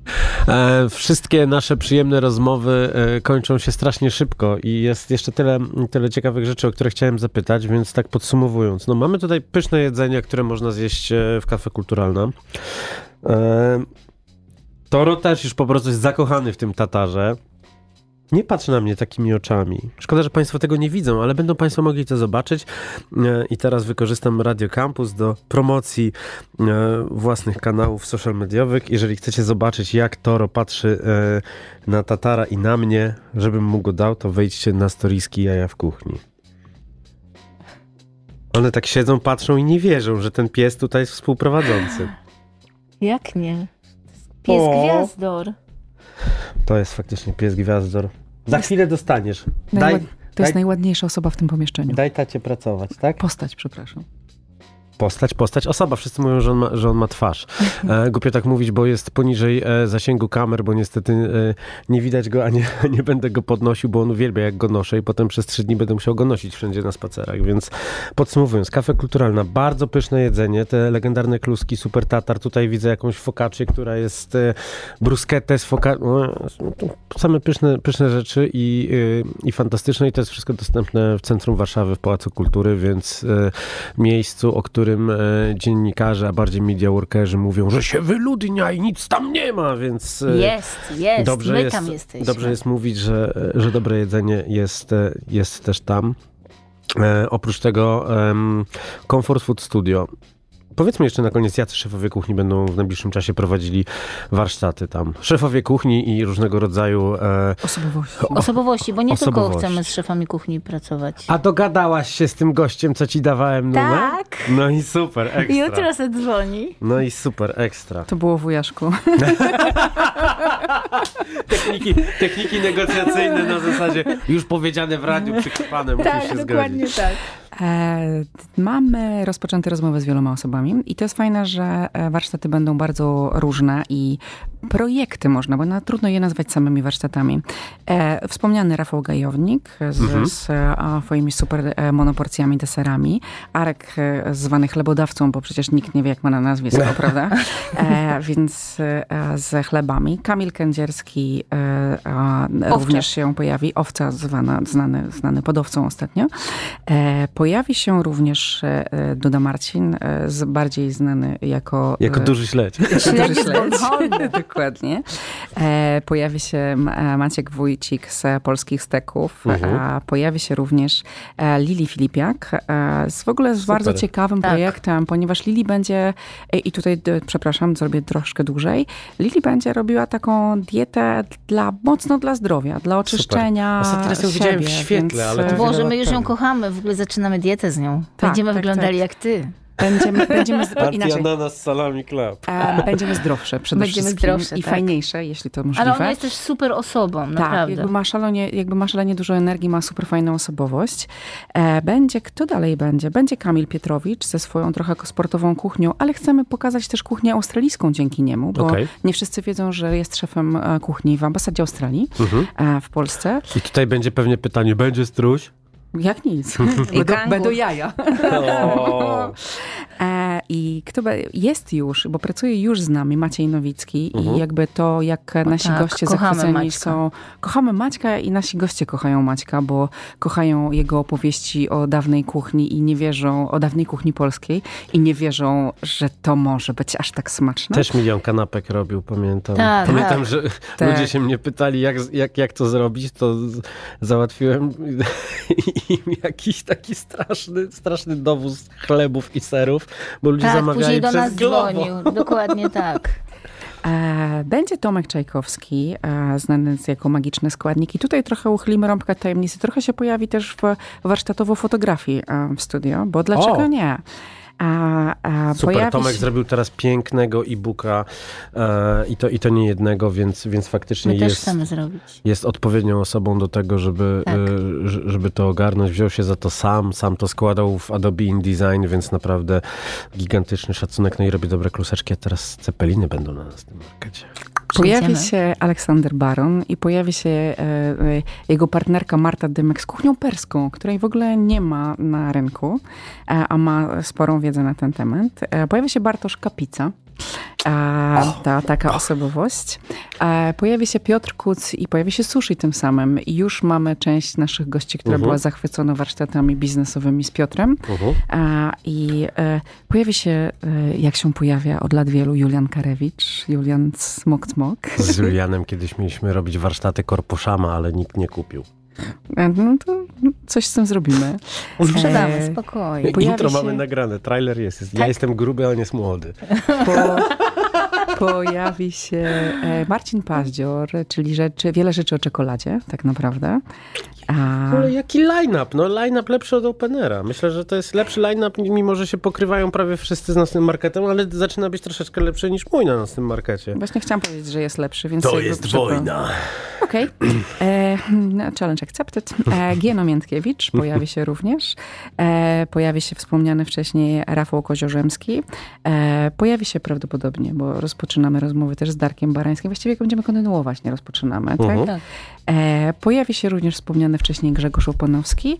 E, wszystkie nasze przyjemne rozmowy e, kończą się strasznie szybko i jest jeszcze tyle, tyle ciekawych rzeczy, o które chciałem zapytać, więc tak podsumowując. No mamy tutaj pyszne jedzenie, które można zjeść e, w kafe kulturalne. E, Toro też już po prostu jest zakochany w tym tatarze. Nie patrz na mnie takimi oczami. Szkoda, że Państwo tego nie widzą, ale będą Państwo mogli to zobaczyć. E, I teraz wykorzystam Radio Campus do promocji e, własnych kanałów social mediowych. Jeżeli chcecie zobaczyć, jak Toro patrzy e, na Tatara i na mnie, żebym mu go dał, to wejdźcie na storiski Jaja w kuchni. One tak siedzą, patrzą i nie wierzą, że ten pies tutaj jest współprowadzący. Jak nie? Pies O. gwiazdor. To jest faktycznie pies gwiazdor. Za chwilę dostaniesz. Daj, To jest daj, najładniejsza osoba w tym pomieszczeniu. daj tacie pracować, tak? Postać, przepraszam. Postać, postać, osoba. Wszyscy mówią, że on ma, że on ma twarz. E, głupio tak mówić, bo jest poniżej e, zasięgu kamer, bo niestety e, nie widać go, a nie, [laughs] nie będę go podnosił, bo on uwielbia jak go noszę i potem przez trzy dni będę musiał go nosić wszędzie na spacerach. Więc podsumowując, kafe kulturalna, bardzo pyszne jedzenie, te legendarne kluski, super tatar. Tutaj widzę jakąś focaccię, która jest e, bruschetę z foka... no, Same pyszne, pyszne rzeczy i, e, i fantastyczne i to jest wszystko dostępne w centrum Warszawy, w Pałacu Kultury, więc e, miejscu, o którym e, dziennikarze, a bardziej media workerzy mówią, że się wyludnia i nic tam nie ma, więc e, Jest, jest. dobrze My jest, tam jesteśmy. dobrze jest mówić, że, że dobre jedzenie jest, e, jest też tam. E, oprócz tego Comfort Food Studio. Powiedzmy jeszcze na koniec, jacy szefowie kuchni będą w najbliższym czasie prowadzili warsztaty tam. Szefowie kuchni i różnego rodzaju... E, Osobowości. Osobowości, bo nie tylko Osobowości. chcemy z szefami kuchni pracować. a dogadałaś się z tym gościem, co ci dawałem numer? Tak. No i super, ekstra. Jutro se dzwoni. No i super, ekstra. To było wujaszku. [laughs] Techniki, techniki negocjacyjne na zasadzie już powiedziane w radiu, [laughs] przyklepane, musisz się zgodzić. tak. E, mamy rozpoczęte rozmowy z wieloma osobami i to jest fajne, że e, warsztaty będą bardzo różne i projekty można, bo na, trudno je nazwać samymi warsztatami. E, wspomniany Rafał Gajownik z, Mhm. z e, swoimi super e, monoporcjami, deserami. Arek e, zwany chlebodawcą, bo przecież nikt nie wie, jak ma na nazwisko, [laughs] prawda? E, więc e, z chlebami. Kamil Kędzierski e, a, również się pojawi. Owca zwana, znany, znany podowcą ostatnio. E, pojawi się również e, Duda Marcin, e, z, bardziej znany jako... Jako e, duży śledź. [laughs] Z śledź. Bornholmu. [laughs] Dokładnie. Pojawi się Maciek Wójcik z polskich steków. Mhm. A pojawi się również Lili Filipiak z w ogóle z Super. bardzo ciekawym Tak. projektem, ponieważ Lili będzie, i tutaj przepraszam, zrobię troszkę dłużej, Lili będzie robiła taką dietę dla, mocno dla zdrowia, dla oczyszczenia Ostatni raz ją siebie, widziałem w świetle, więc, ale Boże, my już ją kochamy. W ogóle zaczynamy dietę z nią. Tak, Będziemy tak, wyglądali tak. jak ty. Będziemy, będziemy z- inaczej. Ananas Salami Club. E, [laughs] będziemy zdrowsze przede Będziemy wszystkim zdrowsze, i tak. fajniejsze, jeśli to możliwe. Ale ona jest też super osobą, Tak, naprawdę. jakby ma, szalenie, jakby ma szalenie dużo energii, ma super fajną osobowość. E, będzie, kto dalej będzie? Będzie Kamil Pietrowicz ze swoją trochę sportową kuchnią, ale chcemy pokazać też kuchnię australijską dzięki niemu, bo Okej. nie wszyscy wiedzą, że jest szefem e, kuchni w ambasadzie Australii Mhm. e, w Polsce. I tutaj będzie pewnie pytanie, będzie struś? Jak nic. I [laughs] będą, będą jaja. [laughs] O. E, I kto be, jest już, bo pracuje już z nami Maciej Nowicki Mhm. i jakby to, jak nasi tak, goście zachwyceni Maćka. są. Kochamy Maćka i nasi goście kochają Maćka, bo kochają jego opowieści o dawnej kuchni i nie wierzą, o dawnej kuchni polskiej i nie wierzą, że to może być aż tak smaczne. Też milion kanapek robił, pamiętam. Tak, pamiętam, tak. że Tak. ludzie się mnie pytali, jak, jak, jak to zrobić, to załatwiłem im jakiś taki straszny, straszny dowóz chlebów i serów, bo ludzie Tak, zamawiali później do przez nas dzwonił. Dokładnie [laughs] tak. E, Będzie Tomek Czajkowski, e, znany jako magiczny składnik. I tutaj trochę uchylimy rąbkę tajemnicy. Trochę się pojawi też w warsztatowo fotografii e, w studio, bo dlaczego O! nie? A, a Super, pojawi Tomek się... zrobił teraz pięknego e-booka e, i, to, i to nie jednego, więc, więc faktycznie My też jest, chcemy zrobić. jest odpowiednią osobą do tego, żeby, Tak. e, żeby to ogarnąć. Wziął się za to sam, sam to składał w Adobe InDesign, więc naprawdę gigantyczny szacunek. No i robi dobre kluseczki, a teraz cepeliny będą na nas w tym markecie. Pojawi się Aleksander Baron i pojawi się e, e, jego partnerka Marta Dymek z kuchnią perską, której w ogóle nie ma na rynku, e, a ma sporą wiedzę na ten temat. E, pojawi się Bartosz Kapica. Ta taka osobowość. Pojawi się Piotr Kuc i pojawi się Sushi tym samym. I już mamy część naszych gości, która Mhm. była zachwycona warsztatami biznesowymi z Piotrem. Mhm. A, I e, pojawi się, e, jak się pojawia od lat wielu, Julian Karewicz, Julian Smok Smok. Z Julianem kiedyś mieliśmy robić warsztaty korposzama, ale nikt nie kupił. E, No to coś z tym zrobimy. Sprzedamy, E, spokojnie. Pojawi Intro się- mamy nagrane, trailer jest. jest Ja Tak. jestem gruby, a on jest młody. Po, [laughs] pojawi się e, Marcin Paździor, czyli rzeczy, wiele rzeczy o czekoladzie, tak naprawdę. A, Ale jaki line-up? No line-up lepszy od Openera. Myślę, że to jest lepszy line-up, mimo że się pokrywają prawie wszyscy z nocnym marketem, ale zaczyna być troszeczkę lepszy niż mój na nocnym markecie. Właśnie chciałam powiedzieć, że jest lepszy, więc... To jest wojna. Okej. E, no, Challenge accepted. E, Gieno Miętkiewicz pojawi się również. E, pojawi się wspomniany wcześniej Rafał Koziorzemski. E, pojawi się prawdopodobnie, bo rozpoczynamy rozmowy też z Darkiem Barańskim. Właściwie będziemy kontynuować, nie rozpoczynamy. Mhm. Tak? E, pojawi się również wspomniany wcześniej Grzegorz Opanowski.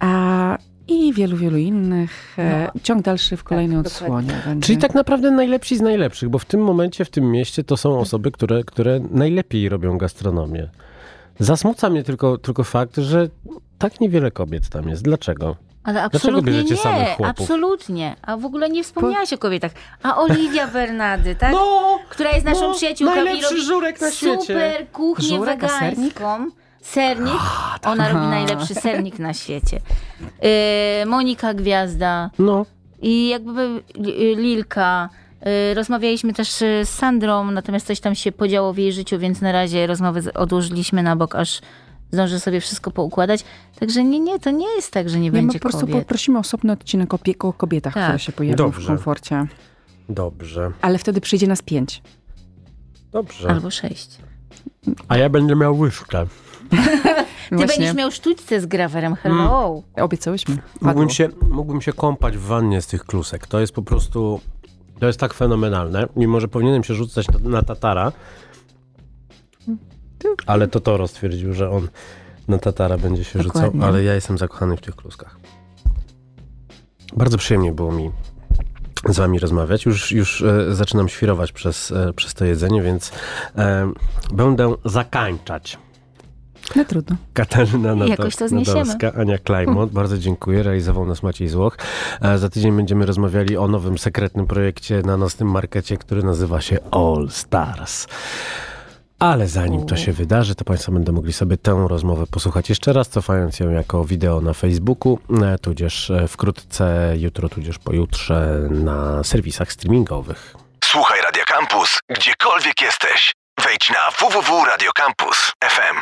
A, i wielu, wielu innych. E, ciąg dalszy w kolejnej odsłonie. Będzie. Czyli tak naprawdę najlepsi z najlepszych, bo w tym momencie, w tym mieście to są osoby, które, które najlepiej robią gastronomię. Zasmuca mnie tylko, tylko fakt, że tak niewiele kobiet tam jest. Dlaczego? Ale absolutnie bierzecie nie, samych chłopów? absolutnie. A w ogóle nie wspomniałaś o kobietach. A Oliwia Bernady, tak? No, Która jest naszą no, przyjaciółką i robi żurek na świecie. super kuchnię Żurek, a sernik? Sernik. [gasps] Ona robi najlepszy [laughs] sernik na świecie. Yy, Monika Gwiazda No. i jakby y, Lilka. Y, Rozmawialiśmy też y, z Sandrą, natomiast coś tam się podziało w jej życiu, więc na razie rozmowy odłożyliśmy na bok, aż zdążę sobie wszystko poukładać. Także nie, nie, to nie jest tak, że nie Nie, my będzie po prostu kobiet. poprosimy osobny odcinek o, o kobietach, Tak. które się pojawią Dobrze. w komforcie. Dobrze, Ale wtedy przyjdzie nas pięć. dobrze. Albo sześć. A ja będę miał łyżkę. [laughs] Ty będziesz miał sztućce z grawerem, hello. Obiecałyśmy. Padło. Mógłbym się, mógłbym się kąpać w wannie z tych klusek. To jest po prostu... To jest tak fenomenalne. Mimo, że powinienem się rzucać na, na Tatara. Ale to Toro stwierdził, że on na Tatara będzie się Dokładnie. rzucał. Ale ja jestem zakochany w tych kluskach. Bardzo przyjemnie było mi z wami rozmawiać. Już, już e, zaczynam świrować przez, e, przez to jedzenie, więc e, będę zakańczać. No trudno. Katarzyna Jakoś to zniesiemy. Ania Klejmont. [laughs] Bardzo dziękuję. Realizował nas Maciej Złoch. E, Za tydzień będziemy rozmawiali o nowym, sekretnym projekcie na nocnym markecie, który nazywa się All Stars. Ale zanim to się wydarzy, to Państwo będą mogli sobie tę rozmowę posłuchać jeszcze raz, cofając ją jako wideo na Facebooku, e, tudzież e, wkrótce, jutro, tudzież pojutrze na serwisach streamingowych. Słuchaj Radio Campus, gdziekolwiek jesteś. Wejdź na www.radiocampus.fm.